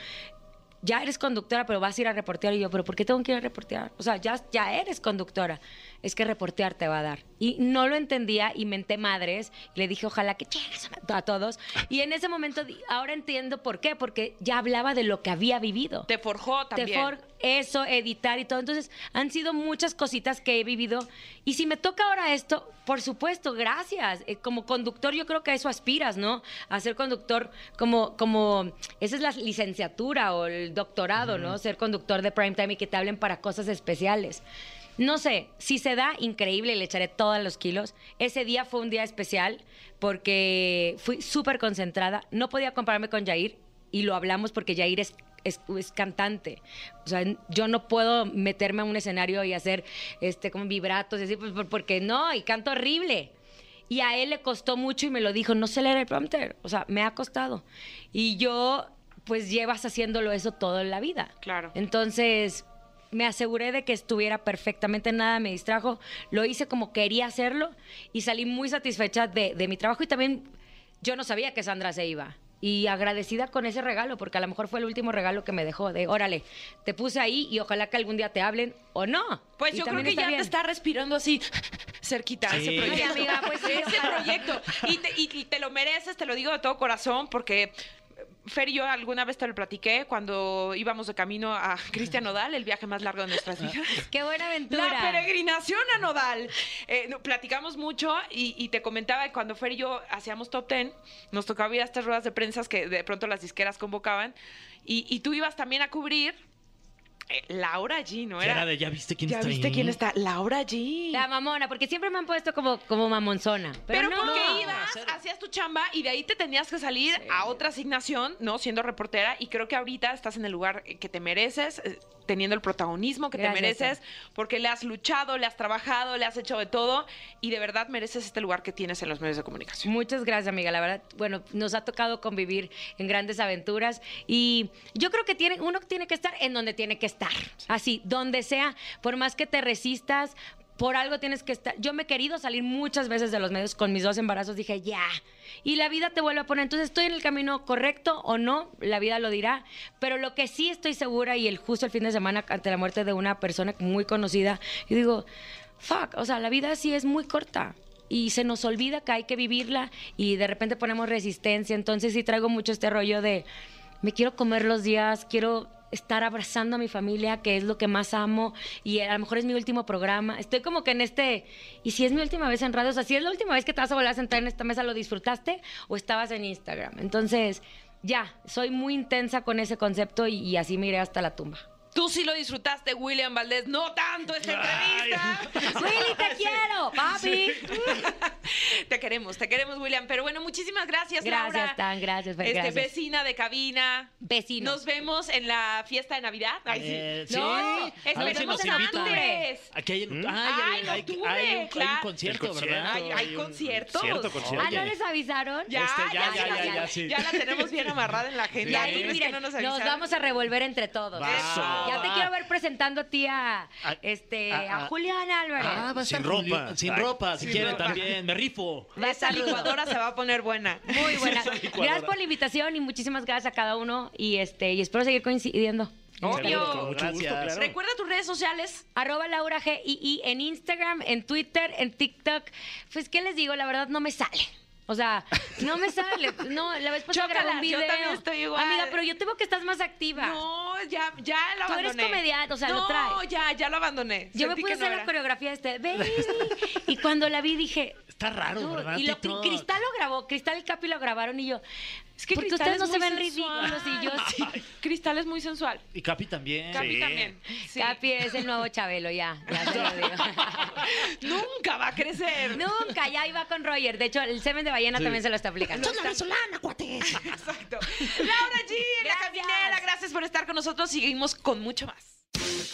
ya eres conductora, pero vas a ir a reportear. Y yo, ¿pero por qué tengo que ir a reportear? O sea, ya, ya eres conductora. Es que reportear te va a dar. Y no lo entendía y menté madres. Y le dije, ojalá que chingues a todos. Y en ese momento, ahora entiendo por qué. Porque ya hablaba de lo que había vivido. Te forjó Te también. for- eso, editar y todo. Entonces, han sido muchas cositas que he vivido. Y si me toca ahora esto, por supuesto, gracias. Eh, como conductor, yo creo que a eso aspiras, ¿no? A ser conductor como, como, esa es la licenciatura o el doctorado, ¿no? Ser conductor de primetime y que te hablen para cosas especiales. No sé, si se da, increíble, le echaré todos los kilos. Ese día fue un día especial porque fui súper concentrada. No podía compararme con Jair y lo hablamos porque Jair es, es, es cantante. O sea, yo no puedo meterme a un escenario y hacer este como vibratos y así, pues, por- porque no, y canto horrible. Y a él le costó mucho y me lo dijo, no sé leer el prompter. O sea, me ha costado. Y yo, pues llevas haciéndolo eso toda la vida. Claro. Entonces, me aseguré de que estuviera perfectamente, nada me distrajo, lo hice como quería hacerlo y salí muy satisfecha de, de mi trabajo y también yo no sabía que Sandra se iba. Y agradecida con ese regalo, porque a lo mejor fue el último regalo que me dejó, de órale, te puse ahí y ojalá que algún día te hablen o no. Pues Y yo creo que ya bien. te está respirando así cerquita Sí. ese Ay, proyecto. amiga, pues sí, ese ojalá. proyecto. Y te, y- y te lo mereces, te lo digo de todo corazón, porque Fer y yo alguna vez te lo platiqué cuando íbamos de camino a Cristian Nodal, el viaje más largo de nuestras vidas. Qué buena aventura. La peregrinación a Nodal. Eh, no, platicamos mucho y, y te comentaba que cuando Fer y yo hacíamos top ten, nos tocaba ir a estas ruedas de prensa que de pronto las disqueras convocaban y, y tú ibas también a cubrir Laura G, ¿no? Era de, ¿ya viste quién ¿Ya está viste ahí? quién está? Laura G. La mamona, porque siempre me han puesto como, como mamonzona. Pero, Pero, no. porque ibas, hacías tu chamba y de ahí te tenías que salir a otra asignación, ¿no? Siendo reportera. Y creo que ahorita estás en el lugar que te mereces, eh, teniendo el protagonismo que Gracias, te mereces, porque le has luchado, le has trabajado, le has hecho de todo y de verdad mereces este lugar que tienes en los medios de comunicación. Muchas gracias, amiga. La verdad, bueno, nos ha tocado convivir en grandes aventuras y yo creo que tiene, uno tiene que estar en donde tiene que estar. Así, donde sea, por más que te resistas, por algo tienes que estar. Yo me he querido salir muchas veces de los medios con mis dos embarazos, dije, ya. Y la vida te vuelve a poner. Entonces, ¿estoy en el camino correcto o no? La vida lo dirá. Pero lo que sí estoy segura, y el justo el fin de semana, ante la muerte de una persona muy conocida, yo digo, fuck, o sea, la vida sí es muy corta y se nos olvida que hay que vivirla y de repente ponemos resistencia. Entonces sí traigo mucho este rollo de me quiero comer los días, quiero estar abrazando a mi familia, que es lo que más amo, y a lo mejor es mi último programa. Estoy como que en este, y si es mi última vez en radio, o sea, si es la última vez que te vas a volver a sentar en esta mesa, ¿lo disfrutaste o estabas en Instagram? Entonces, ya, soy muy intensa con ese concepto y, y así me iré hasta la tumba. Tú sí lo disfrutaste, William Valdés, no tanto esta entrevista. Willy, te quiero, papi. te queremos, te queremos, William. Pero bueno, muchísimas gracias, Gracias, Laura. Tan, gracias, Fer, Este, gracias. vecina de cabina. Vecinos. Nos vemos en la fiesta de Navidad. Ay, sí. Eh, sí. No, a ver si nos esperemos en invitan. octubre. Aquí hay, ¿Mm? ay, Ay, hay, en hay- octubre, hay un, hay un claro. concierto. ¿verdad? Ay, hay Hay un conciertos. cierto concierto. Ah, ¿no les avisaron? Ya, Este, ya, ya, ya, ya, ya, ya, sí. ya la tenemos bien amarrada en la agenda. Y ahí, ¿Crees que miren, no nos nos, vamos a revolver entre todos. Eso. Ya te quiero ver presentando a ti a, A- este, a- a, a- Julián Álvarez. Ah, va a Sin ropa. Sin ropa, si sin quieren ropa. también. Me rifo. Esa licuadora se va a poner buena. Muy buena. Gracias por la invitación y muchísimas gracias a cada uno y este y espero seguir coincidiendo. Obvio. Con mucho gusto, Gracias. claro. Recuerda tus redes sociales. Arroba Laura GII en Instagram, en Twitter, en TikTok. Pues, ¿qué les digo? La verdad no me sale. O sea, no me sale. No, la vez pasada grabé un Chócalas, yo video. también estoy igual. Amiga, pero yo te veo que estás más activa. No, ya, ya lo Tú eres abandoné. comediante, o sea, lo no, trae. ya, ya lo abandoné. Yo me Sentí puse a no hacer la era. coreografía de este baby. Y cuando la vi dije. Está raro, "Dude", ¿verdad? Y lo? Cristal lo grabó, Cristal y Capi lo grabaron y yo. Es que porque ustedes no se ven sensual. ridículos y yo sí. Cristal es muy sensual. Y Capi también. Capi Sí. también. Sí. Capi es el nuevo Chabelo, ya. Ya se lo digo. Nunca va a crecer. Nunca, ya iba con Roger. De hecho, el semen de ballena Sí. también se lo está aplicando. Lo está- Exacto. Laura G, en la Gracias. caminera, gracias por estar con nosotros. Seguimos con mucho más.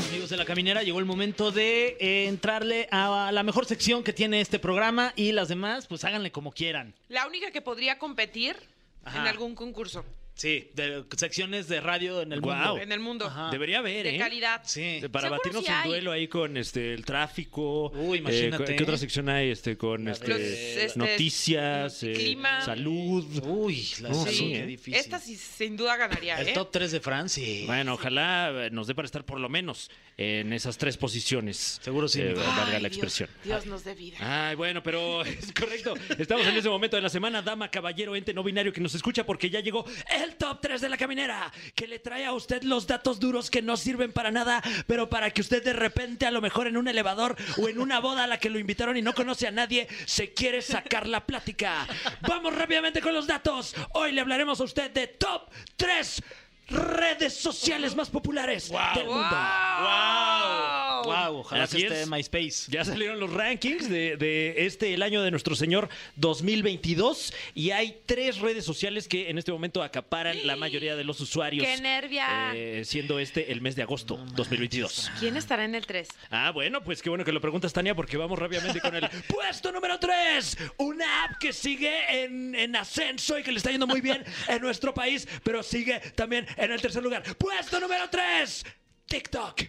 Amigos de la caminera, llegó el momento de eh, entrarle a la mejor sección que tiene este programa y las demás, pues háganle como quieran. La única que podría competir Ajá. en algún concurso Sí, de secciones de radio en el mundo. en el mundo. Ajá. Debería haber, De ¿eh? calidad. Sí. Para Seguro batirnos sí hay. duelo ahí con este el tráfico. Uy, imagínate. eh, ¿Qué otra sección hay? Este, con este, de- Los, este, noticias, eh, clima. salud. Uy, la No, salud, sí, qué ¿eh? difícil. Esta sí, sin duda ganaría, El ¿eh? top 3 de Francia. Bueno, ojalá eh, nos dé para estar por lo menos en esas tres posiciones. Seguro sí. Eh, Ay, valga la Dios, expresión. Dios nos dé vida. Ay, bueno, pero es correcto. Estamos en ese momento de la semana, dama, caballero, ente no binario que nos escucha porque ya llegó el top 3 de la caminera, que le trae a usted los datos duros que no sirven para nada, pero para que usted de repente, a lo mejor en un elevador o en una boda a la que lo invitaron y no conoce a nadie, se quiere sacar la plática. Vamos rápidamente con los datos. Hoy le hablaremos a usted de top 3 redes sociales más populares del mundo. ¡Wow! Wow, ojalá Así que esté es. MySpace. Ya salieron los rankings de, de este, el año de nuestro señor 2022. Y hay tres redes sociales que en este momento acaparan la mayoría de los usuarios. ¡Qué nervia! eh, siendo este el mes de agosto 2022. ¿Quién estará en el 3? Ah, bueno, pues qué bueno que lo preguntas, Tania, porque vamos rápidamente con el puesto número 3. Una app que sigue en, en ascenso y que le está yendo muy bien en nuestro país, pero sigue también en el tercer lugar. Puesto número 3. TikTok.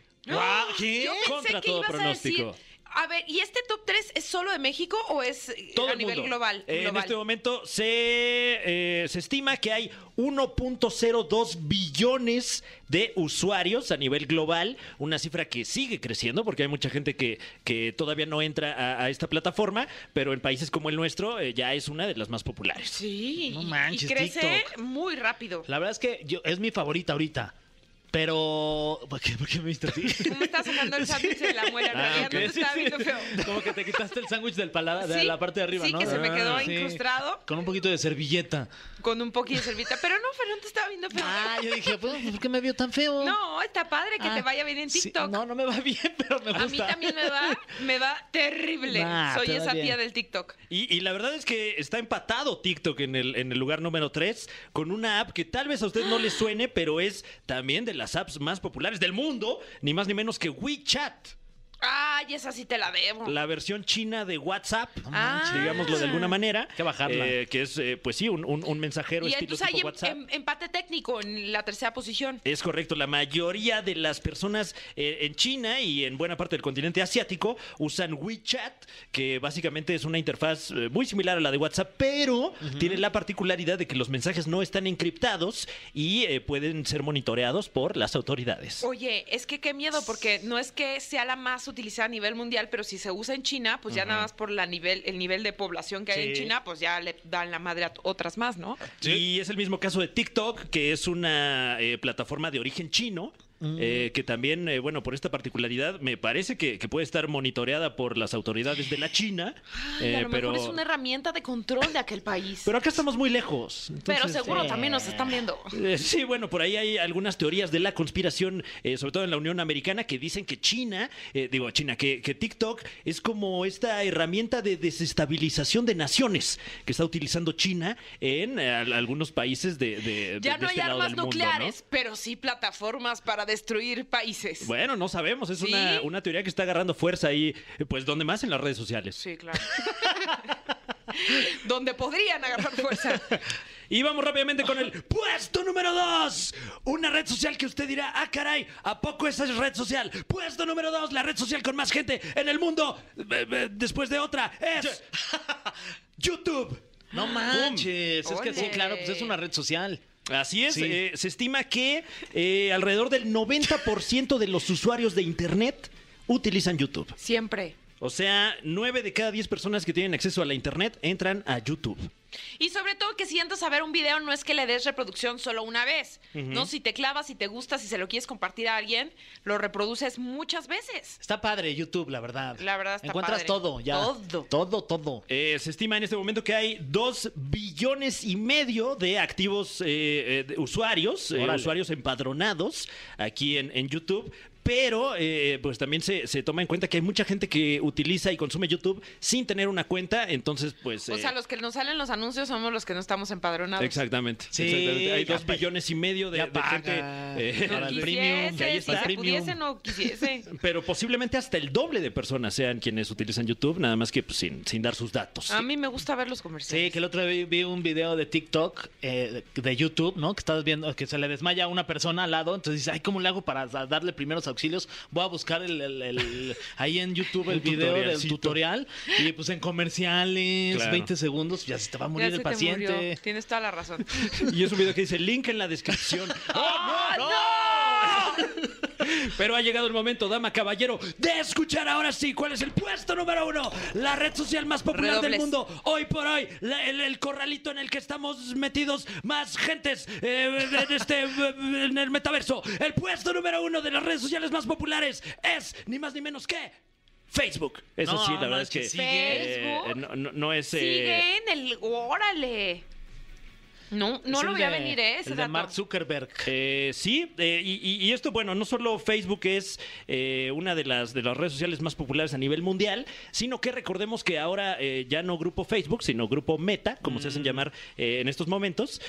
¿Qué? Yo pensé Contra que todo ibas pronóstico. a decir. A ver, ¿y este top 3 es solo de México o es eh, Todo a el nivel mundo. global? Eh, En Global. este momento se, eh, se estima que hay 1.02 billones de usuarios a nivel global, una cifra que sigue creciendo porque hay mucha gente que, que todavía no entra a, a esta plataforma, pero en países como el nuestro eh, ya es una de las más populares. Sí, No y- manches, y crece TikTok. muy rápido. La verdad es que yo, es mi favorita ahorita. Pero. ¿Por qué, por qué me viste así? Me estás sacando el sándwich de la muela, en Ah, realidad no te estaba Sí, viendo sí. feo. Como que te quitaste el sándwich del paladar, de Sí, la parte de arriba, sí, ¿no? que se me quedó sí. incrustado. Con un poquito de servilleta. Con un poquito de servita. Pero no, Fernando te estaba viendo feo. Ah, yo dije, pues, ¿por qué me vio tan feo? No, está padre que Ah, te vaya bien en sí, TikTok. no, no me va bien, pero me gusta. A mí también me va, me va terrible. Nah, Soy esa bien. tía del TikTok. Y, y la verdad es que está empatado TikTok en el, en el lugar número 3 con una app que tal vez a usted no le suene, pero es también de las apps más populares del mundo, ni más ni menos que WeChat. Ay, esa sí te la debo. La versión china de WhatsApp, Ah. digámoslo de alguna manera. Hay que bajarla. eh, que es, eh, pues sí, un, un- un mensajero y estilo entonces hay tipo em- WhatsApp. em- empate técnico en la tercera posición. Es correcto, la mayoría de las personas eh, en China y en buena parte del continente asiático usan WeChat, que básicamente es una interfaz eh, muy similar a la de WhatsApp, pero tiene la particularidad de que los mensajes no están encriptados y eh, pueden ser monitoreados por las autoridades. Oye, es que qué miedo, porque no es que sea la más utilizada a nivel mundial, pero si se usa en China, pues ya nada más por la nivel, el nivel de población que hay en. China, pues ya le dan la madre a otras más, ¿no? Y es el mismo caso de TikTok, que es una eh, plataforma de origen chino. Eh, que también, eh, bueno, por esta particularidad, me parece que, que puede estar monitoreada por las autoridades de la China. Ay, a eh, lo pero, mejor es una herramienta de control de aquel país. pero acá estamos muy lejos. Pero seguro eh, también nos están viendo. Eh, Sí, bueno, por ahí hay algunas teorías de la conspiración, sobre todo en la Unión Americana, que dicen que China, digo China, que, que TikTok es como esta herramienta de desestabilización de naciones que está utilizando China en al- algunos países de, de- Ya de no este hay lado armas del mundo, ¿no? nucleares, pero sí plataformas para destruir países. Bueno, no sabemos, es ¿Sí? una, una teoría que está agarrando fuerza ahí, pues donde más en las redes sociales. Sí, claro. Donde podrían agarrar fuerza. Y vamos rápidamente con el puesto número 2. Una red social que usted dirá, ah, caray, ¿a poco esa es red social? Puesto número 2, la red social con más gente en el mundo, eh, eh, después de otra, es YouTube. No manches, es que sí, Ole. claro, pues es una red social. Así es, Sí. eh, se estima que eh, alrededor del 90% de los usuarios de Internet utilizan YouTube. Siempre. O sea, 9 de cada 10 personas que tienen acceso a la Internet entran a YouTube. Y sobre todo que si entras a ver un video no es que le des reproducción solo una vez. No, si te clavas, si te gusta, si se lo quieres compartir a alguien, lo reproduces muchas veces. Está padre YouTube, la verdad. La verdad está Encuentras padre. todo, ya. Todo. Todo, todo. Eh, se estima en este momento que hay 2 billones y medio de activos eh, eh, de usuarios, eh, usuarios empadronados aquí en, en YouTube. Pero, eh, pues también se, se toma en cuenta que hay mucha gente que utiliza y consume YouTube sin tener una cuenta. Entonces, pues. O eh, sea, los que nos salen los anuncios somos los que no estamos empadronados. Exactamente. Sí, exactamente. Hay dos billones y medio de, ya de gente. eh, No Para el quisiese, premium, que ahí si está. se Premium. pudiese, no quisiese. pero posiblemente hasta el doble de personas sean quienes utilizan YouTube, nada más que pues, sin, sin dar sus datos. A mí me gusta ver los Sí, comerciales. que el otro día vi, un video de TikTok, eh, de, de YouTube, ¿no? Que estás viendo que se le desmaya a una persona al lado. Entonces dices, ay, ¿cómo le hago para da- darle primeros auxilios? Voy a buscar el, el- el- ahí en YouTube el video del tutorial. Y pues en comerciales, Claro. 20 segundos, ya se te va a morir el te paciente. murió. Tienes toda la razón. Y es un video que dice link en la descripción. Pero ha llegado el momento, dama caballero, de escuchar ahora sí cuál es el puesto número uno, la red social más popular del Redobles. mundo. Hoy por hoy, la- el, el corralito en el que estamos metidos más gentes eh, en, este, eh, en el metaverso. El puesto número uno de las redes sociales más populares es ni más ni menos que Facebook. Eso No, sí, la verdad es que que eh, Facebook. no, no- no es... eh, Sigue en el. ¡Órale! No, no Es lo voy a venir, ¿eh? Ese El de dato. Mark Zuckerberg. Eh, sí, eh, y, y- y esto, bueno, no solo Facebook es eh, una de las, de las redes sociales más populares a nivel mundial, sino que recordemos que ahora eh, ya no grupo Facebook, sino grupo Meta, como se hacen llamar eh, en estos momentos,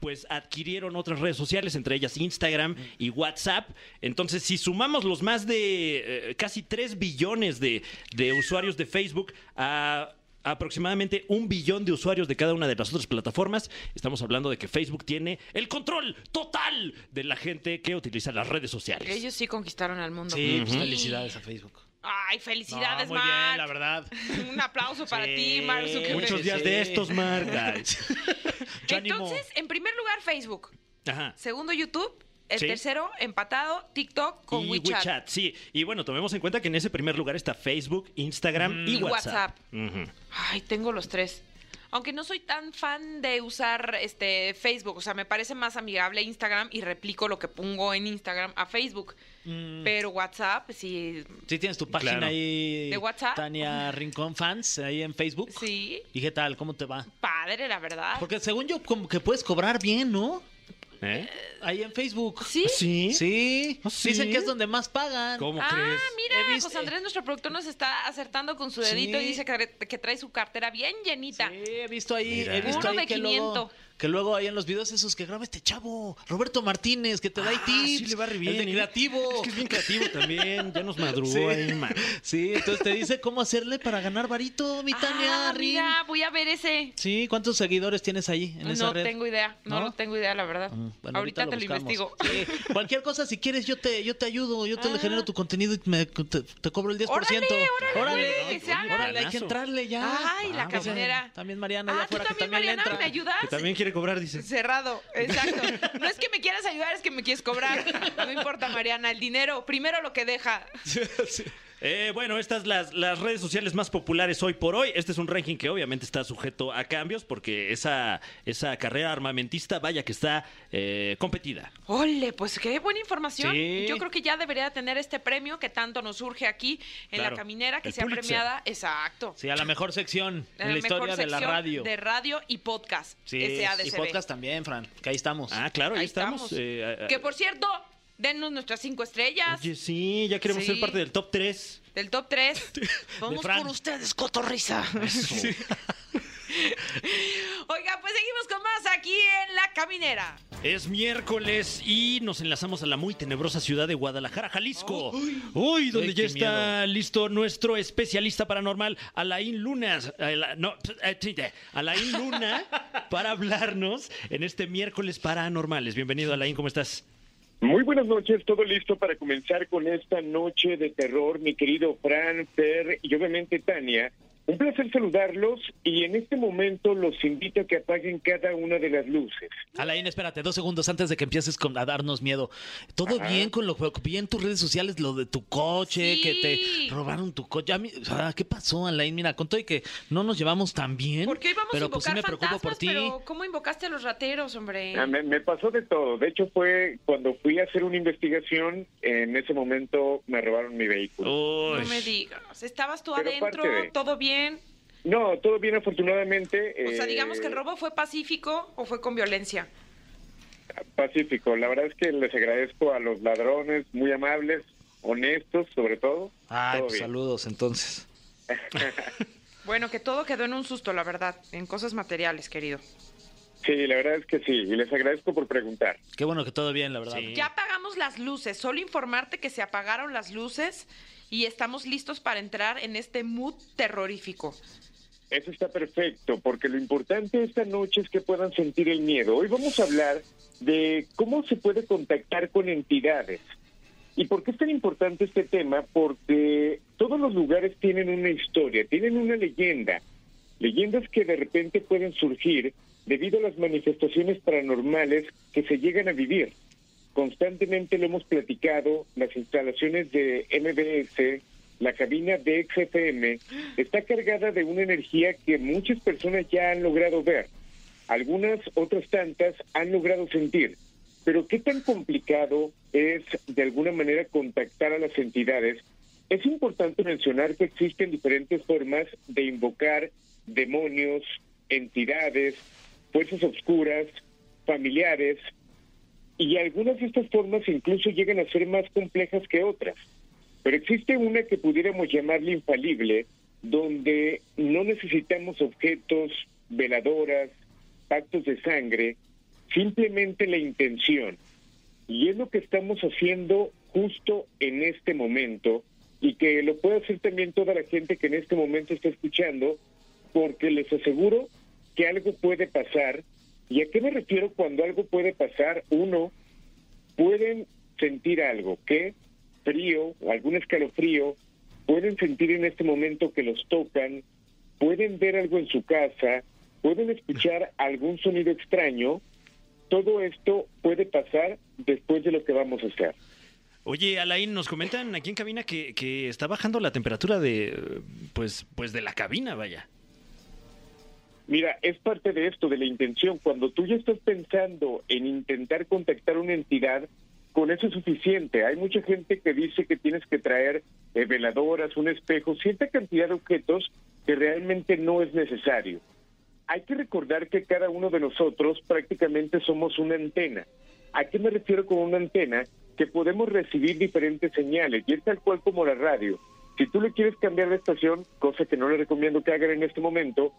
pues adquirieron otras redes sociales, entre ellas Instagram y WhatsApp. Entonces, si sumamos los más de eh, casi 3 billones de, de usuarios de Facebook a aproximadamente un billón de usuarios de cada una de las otras plataformas. Estamos hablando de que Facebook tiene el control total de la gente que utiliza las redes sociales. Ellos sí conquistaron al mundo. Sí, pues felicidades a Facebook. Ay, felicidades, No, muy Mark. bien, la verdad. Un aplauso para Sí, ti, Mark Zuckerberg. Muchos días de estos, Mark. Entonces, en primer lugar, Facebook. Ajá. Segundo, YouTube. El Sí. tercero, empatado, TikTok con y WeChat. sí. Y bueno, tomemos en cuenta que en ese primer lugar está Facebook, Instagram y Y WhatsApp. Ay, tengo los tres. Aunque no soy tan fan de usar este Facebook, o sea, me parece más amigable Instagram y replico lo que pongo en Instagram a Facebook. Pero WhatsApp, sí, Sí tienes tu página Claro. ahí. ¿De WhatsApp? Tania Rincón Fans, ahí en Facebook. sí, ¿Y qué tal? ¿Cómo te va? padre, la verdad. Porque según yo, como que puedes cobrar bien, ¿no? ¿Eh? Ahí en Facebook. ¿Sí? ¿Sí? Sí. ¿Ah, sí? Dicen que es donde más pagan. ¿Cómo Ah, crees? mira, José Andrés, nuestro productor, nos está acertando con su dedito Sí. y dice que, que trae su cartera bien llenita. Sí, he visto ahí, Mira. he visto Uno ahí de que luego, 500. Que luego ahí en los videos esos que graba este chavo, Roberto Martínez, que te da Ah, tips. sí le va re bien, El de ¿eh? creativo. Es que es bien creativo también. Ya nos madrugó Sí. ahí, man. Sí, entonces te dice cómo hacerle para ganar varito, mi Tania Ah, mira, voy a ver ese. Sí, ¿cuántos seguidores tienes ahí en esa No tengo idea, no, ¿No? lo tengo idea, la verdad. Mm, bueno, ahorita, te lo buscamos. investigo. Sí, cualquier cosa, si quieres, yo te, yo te ayudo, yo te le Ah. genero tu contenido y me- te, te cobro el 10%. Órale, órale, que se haga. órale, hay que entrarle ya. Ay, la Ah, caminera. También Mariana, Ah, allá tú afuera, que también, le Mariana, entra. ¿me ayudas? Que también quiere cobrar, dice. Cerrado, exacto. No es que me quieras ayudar, es que me quieres cobrar. No importa, Mariana, el dinero, primero lo que deja. Eh, bueno, estas las, las redes sociales más populares hoy por hoy. Este es un ranking que obviamente está sujeto a cambios porque esa, esa carrera armamentista, vaya que está eh, competida. Ole, pues qué buena información. Sí. Yo creo que ya debería tener este premio que tanto nos surge aquí en Claro, la caminera, que el sea Pulitzer. premiada. Exacto. Sí, a la mejor sección en la, mejor historia de la radio. De radio y podcast. Sí, SADCB. y podcast también, Fran, que ahí estamos. Ah, claro, ahí, Ahí estamos. estamos. Eh, Que por cierto, denos nuestras cinco estrellas Oye, sí, ya queremos Sí. ser parte del top 3. del top 3. Vamos Fran. por ustedes, cotorriza. Oiga, pues seguimos con más aquí en La Caminera. Es miércoles y nos enlazamos a la muy tenebrosa ciudad de Guadalajara, Jalisco. Uy, donde Ay, ya qué está listo nuestro especialista paranormal, Alain Lunas. Ala- no, eh, sí, eh, Alain Luna, para hablarnos en este miércoles paranormales. Bienvenido, Alain, ¿cómo estás? Muy buenas noches, todo listo para comenzar con esta noche de terror, mi querido Fran, Fer y obviamente Tania. Un placer saludarlos y en este momento los invito a que apaguen cada una de las luces. Alain, espérate, dos segundos antes de que empieces con, a darnos miedo. ¿Todo Ajá. bien con lo que vi en tus redes sociales, lo de tu coche, Sí. que te robaron tu coche? A mí- ah, ¿Qué pasó, Alain? Mira, con todo y que no nos llevamos tan bien. Porque hoy vamos pero a pues sí invocar me preocupo por fantasmas, ti. pero ¿cómo invocaste a los rateros, hombre? Ah, me, me pasó de todo, de hecho fue cuando fui a hacer una investigación, en ese momento me robaron mi vehículo. Uy. No me digas. ¿Estabas tú Pero adentro? de- ¿Todo bien? No, todo bien afortunadamente. O sea, eh, digamos que el robo fue pacífico o fue con violencia. Pacífico, la verdad es que les agradezco a los ladrones, muy amables, honestos sobre todo. Ay, Todo pues saludos entonces. Bueno, que todo quedó en un susto, la verdad, en cosas materiales, querido. Sí, la verdad es que sí, y les agradezco por preguntar. Qué bueno que todo bien, la verdad. Sí. Ya apagamos las luces, solo informarte que se apagaron las luces y estamos listos para entrar en este mood terrorífico. Eso está perfecto, porque lo importante esta noche es que puedan sentir el miedo. Hoy vamos a hablar de cómo se puede contactar con entidades. ¿Y por qué es tan importante este tema? Porque todos los lugares tienen una historia, tienen una leyenda. Leyendas que de repente pueden surgir debido a las manifestaciones paranormales que se llegan a vivir. Constantemente lo hemos platicado, las instalaciones de MBS, la cabina de XFM, está cargada de una energía que muchas personas ya han logrado ver. Algunas, otras tantas, han logrado sentir. Pero qué tan complicado es de alguna manera contactar a las entidades. Es importante mencionar que existen diferentes formas de invocar demonios, entidades, fuerzas oscuras, familiares, y algunas de estas formas incluso llegan a ser más complejas que otras. Pero existe una que pudiéramos llamarle infalible, donde no necesitamos objetos, veladoras, pactos de sangre, simplemente la intención. Y es lo que estamos haciendo justo en este momento y que lo puede hacer también toda la gente que en este momento está escuchando, porque les aseguro que algo puede pasar. ¿Y a qué me refiero cuando algo puede pasar? Uno, pueden sentir algo, que frío, algún escalofrío, pueden sentir en este momento que los tocan, pueden ver algo en su casa, pueden escuchar algún sonido extraño. Todo esto puede pasar después de lo que vamos a hacer. Oye, Alain, nos comentan aquí en cabina que, que está bajando la temperatura de, pues, pues de la cabina, vaya. Mira, es parte de esto, de la intención. Cuando tú ya estás pensando en intentar contactar una entidad, con eso es suficiente. Hay mucha gente que dice que tienes que traer eh, veladoras, un espejo, cierta cantidad de objetos que realmente no es necesario. Hay que recordar que cada uno de nosotros prácticamente somos una antena. ¿A qué me refiero con una antena? Que podemos recibir diferentes señales y es tal cual como la radio. Si tú le quieres cambiar de estación, cosa que no le recomiendo que hagan en este momento,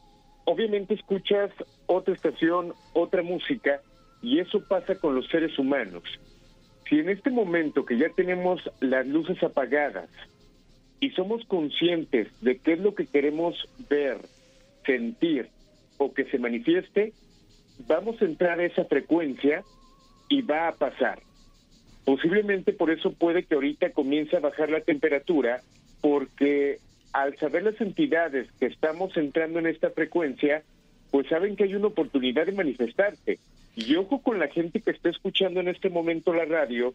obviamente escuchas otra estación, otra música, y eso pasa con los seres humanos. Si en este momento que ya tenemos las luces apagadas y somos conscientes de qué es lo que queremos ver, sentir o que se manifieste, vamos a entrar a esa frecuencia y va a pasar. Posiblemente por eso puede que ahorita comience a bajar la temperatura, porque al saber las entidades que estamos entrando en esta frecuencia, pues saben que hay una oportunidad de manifestarse. Y ojo con la gente que está escuchando en este momento la radio,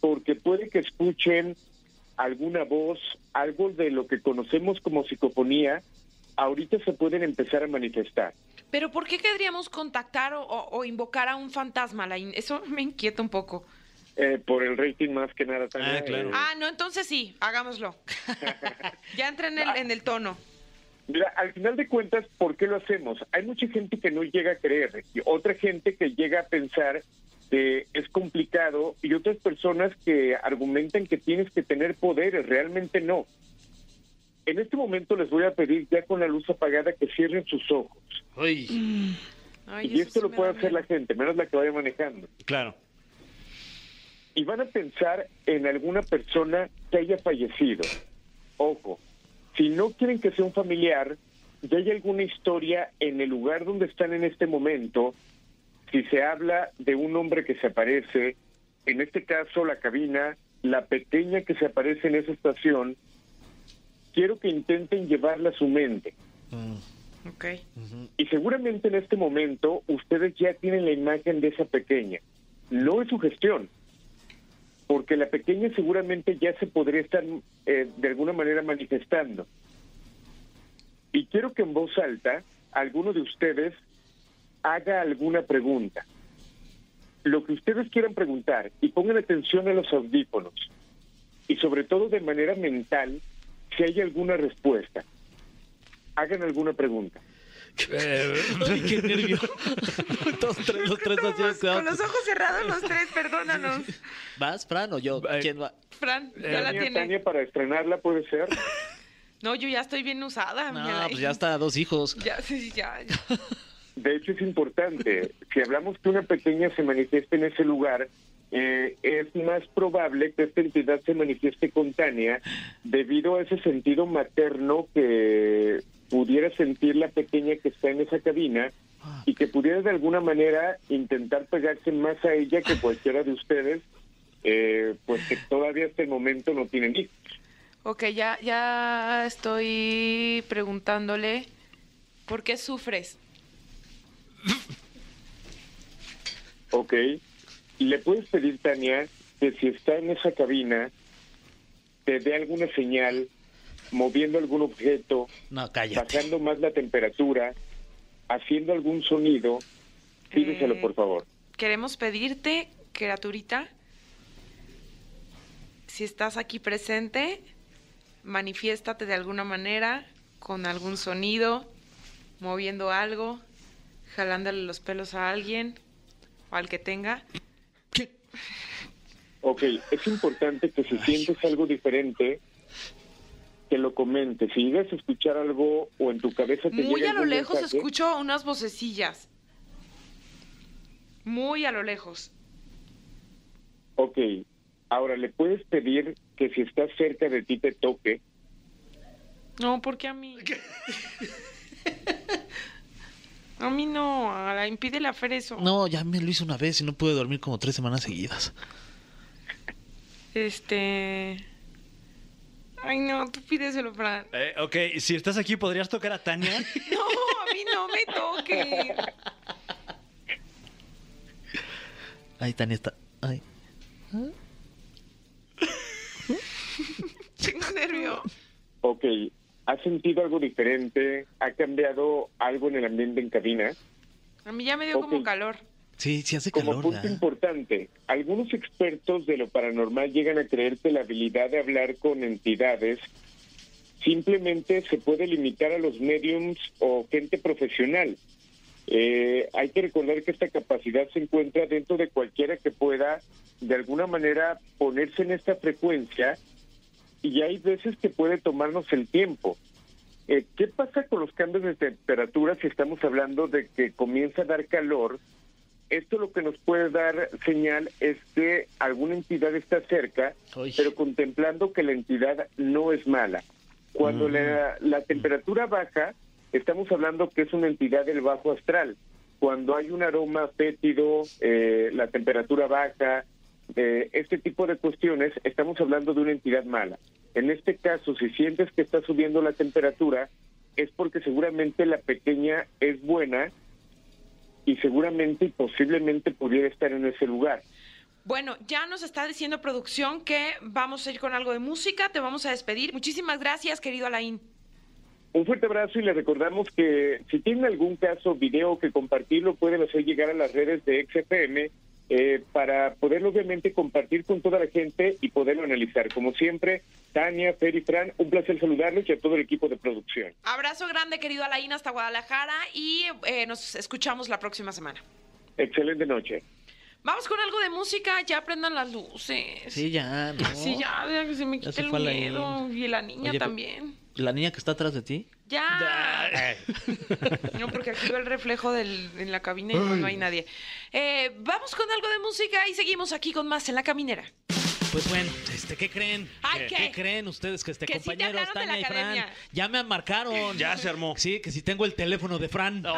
porque puede que escuchen alguna voz, algo de lo que conocemos como psicofonía, ahorita se pueden empezar a manifestar. Pero ¿por qué querríamos contactar o, o- invocar a un fantasma? Eso me inquieta un poco. Eh, por el rating más que nada también. Ah, claro. eh, Ah, no, entonces sí, hagámoslo. ya entré en el, en el tono. Mira, al final de cuentas, ¿por qué lo hacemos? Hay mucha gente que no llega a creer, y otra gente que llega a pensar que es complicado y otras personas que argumentan que tienes que tener poderes, realmente no. En este momento les voy a pedir ya con la luz apagada que cierren sus ojos. Uy, Ay, y esto sí lo puede hacer la miedo. gente, menos la que vaya manejando. Claro. Y van a pensar en alguna persona que haya fallecido. Ojo, si no quieren que sea un familiar, ya hay alguna historia en el lugar donde están en este momento, si se habla de un hombre que se aparece, en este caso la cabina, la pequeña que se aparece en esa estación, quiero que intenten llevarla a su mente. Ok. Y seguramente en este momento ustedes ya tienen la imagen de esa pequeña. No es su gestión, porque la pequeña seguramente ya se podría estar eh, de alguna manera manifestando. Y quiero que en voz alta alguno de ustedes haga alguna pregunta. Lo que ustedes quieran preguntar y pongan atención a los audífonos. Y sobre todo de manera mental, si hay alguna respuesta. Hagan alguna pregunta. Ay, qué nervio. Todos tres, los tres así, cuidado. Con los ojos cerrados los tres, perdónanos. ¿Vas, Fran, o yo? Eh, ¿Quién va? Fran, ya la Tania, tiene. Tania, para estrenarla puede ser. No, yo ya estoy bien usada. No, pues ya está, dos hijos. Ya, sí, ya. ya. De hecho, es importante. Si hablamos que una pequeña se manifieste en ese lugar, eh, es más probable que esta entidad se manifieste con Tania debido a ese sentido materno que pudiera sentir la pequeña que está en esa cabina y que pudiera de alguna manera intentar pegarse más a ella que cualquiera de ustedes, eh, pues que todavía hasta el momento no tienen hijos. Ok, ya, ya estoy preguntándole por qué sufres. Ok. Le puedes pedir, Tania, que si está en esa cabina, te dé alguna señal, moviendo algún objeto, No, bajando más la temperatura, haciendo algún sonido. Pídeselo, Eh, por favor. Queremos pedirte, criaturita, si estás aquí presente, manifiéstate de alguna manera, con algún sonido, moviendo algo, jalándole los pelos a alguien o al que tenga. Ok, es importante que si sientes algo diferente, que lo comentes. Si llegas a escuchar algo o en tu cabeza te Muy llega a lo lejos mensaje, escucho unas vocecillas. Muy a lo lejos. Ok, ahora le puedes pedir que si está cerca de ti te toque. No, porque a mí. A mí no, a la impídele a Fer eso. No, ya me lo hice una vez y no pude dormir como tres semanas seguidas. Este. Ay, no, tú pídeselo, Fran. Eh, ok, si estás aquí, ¿podrías tocar a Tania? No, a mí no me toque. Ay, Tania está. Ay. Tengo nervio. Ok, ¿has sentido algo diferente? ¿Ha cambiado algo en el ambiente en cabina? A mí ya me dio como Ok. calor. Sí, sí hace Como calor. punto importante, algunos expertos de lo paranormal llegan a creer que la habilidad de hablar con entidades simplemente se puede limitar a los mediums o gente profesional. Eh, hay que recordar que esta capacidad se encuentra dentro de cualquiera que pueda de alguna manera ponerse en esta frecuencia y hay veces que puede tomarnos el tiempo. Eh, ¿Qué pasa con los cambios de temperatura si estamos hablando de que comienza a dar calor? Esto lo que nos puede dar señal es que alguna entidad está cerca, Uy. pero contemplando que la entidad no es mala. Cuando la, la temperatura baja, estamos hablando que es una entidad del bajo astral. Cuando hay un aroma fétido, eh, la temperatura baja, eh, este tipo de cuestiones, estamos hablando de una entidad mala. En este caso, si sientes que está subiendo la temperatura, es porque seguramente la pequeña es buena y seguramente y posiblemente pudiera estar en ese lugar. Bueno, ya nos está diciendo producción que vamos a ir con algo de música, te vamos a despedir. Muchísimas gracias, querido Alain. Un fuerte abrazo y les recordamos que si tienen algún caso, video que compartirlo, pueden hacer llegar a las redes de XFM eh, para poderlo obviamente compartir con toda la gente y poderlo analizar. Como siempre, Tania, Fer y Fran, un placer saludarlos y a todo el equipo de producción. Abrazo grande, querido Alain, hasta Guadalajara y eh, nos escuchamos la próxima semana. Excelente noche. Vamos con algo de música, ya prendan las luces. Sí, ya, no. Sí, ya, que se me quite el miedo. Y la niña Oye, pero- también. ¿La niña que está atrás de ti? Ya. No, porque aquí veo el reflejo del, en la cabina y no, no hay nadie. Eh, vamos con algo de música y seguimos aquí con más en la caminera. Pues bueno, este, ¿qué creen? Ay, ¿qué? creen ustedes que este Que sí te compañeros hablaron de Tania la y Fran academia. ya me marcaron? Ya se armó. Sí, que si tengo el teléfono de Fran.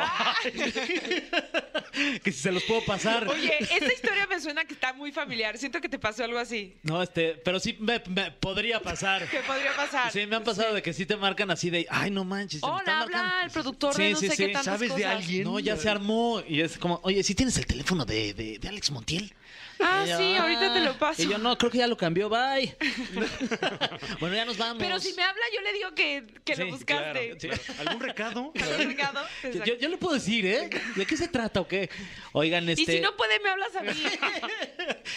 que si se los puedo pasar. Oye, esta historia me suena que está muy familiar. Siento que te pasó algo así. No, este, pero sí me, me podría pasar. ¿Qué podría pasar? Sí, me han pasado de que sí te marcan así de, ay, no manches. se me están Hola, habla marcando". el productor de no sé qué tantas ¿Sabes de cosas. alguien? No, ya se armó. Y es como, oye, ¿sí tienes el teléfono de, de, de Alex Montiel? Ah, Y yo, sí, ahorita te lo paso. Y yo, no, creo que ya lo cambió, bye. bueno, ya nos vamos. Pero si me habla, yo le digo que, que lo buscaste. claro, sí. ¿Algún recado? ¿Algún recado? Yo, yo le puedo decir, ¿eh? ¿De qué se trata o qué? Oigan, este... Y si no puede, me hablas a mí.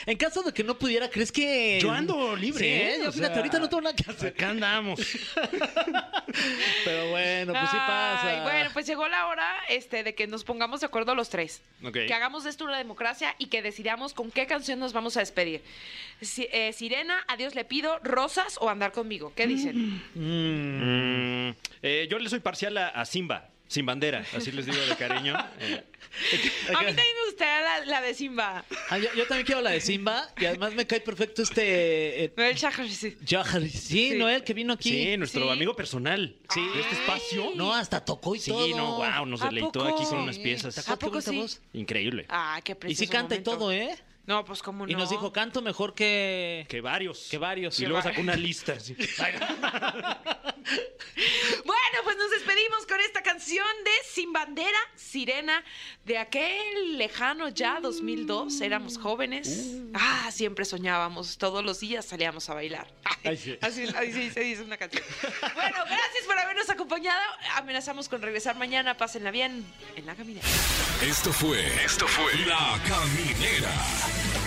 En caso de que no pudiera, ¿crees que...? Yo ando libre, Sí, ¿eh? Yo, O fíjate, sea, ahorita no tengo nada que hacer. Acá andamos. Pero bueno, pues sí pasa. Ay, bueno, pues llegó la hora este, de que nos pongamos de acuerdo los tres. Ok. Que hagamos de esto una democracia y que decidamos con qué canción nos vamos a despedir. Si- eh, Sirena, Adiós le pido, Rosas o Andar conmigo. ¿Qué dicen? Mm, eh, yo le soy parcial a, a Simba, sin bandera, así les digo de cariño. Eh, A mí también me gustaría la, la de Simba. Ah, yo, yo también quiero la de Simba y además me cae perfecto este... eh, Noel Shahar, sí. Sí, Sí. Noel, que vino aquí. sí, nuestro Sí. amigo personal Sí. de este espacio. No, hasta tocó y Sí, todo. no, wow, nos ¿A deleitó aquí con Sí. unas piezas. ¿A poco sí? Increíble. Ah, qué Y precioso sí canta y todo, ¿eh? No, pues cómo no. Y nos dijo, canto mejor que... Que varios. Que varios. Y Que luego va- sacó una lista. así. Bueno, pues nos despedimos con esta canción de Sin Bandera, Sirena, de aquel lejano ya 2002. Éramos jóvenes. Ah, siempre soñábamos. Todos los días salíamos a bailar. Ay, Ay, sí. Así, así se dice una canción. Bueno, gracias por habernos acompañado. Amenazamos con regresar mañana. Pásenla bien en la caminera. Esto fue. Esto fue. La Caminera.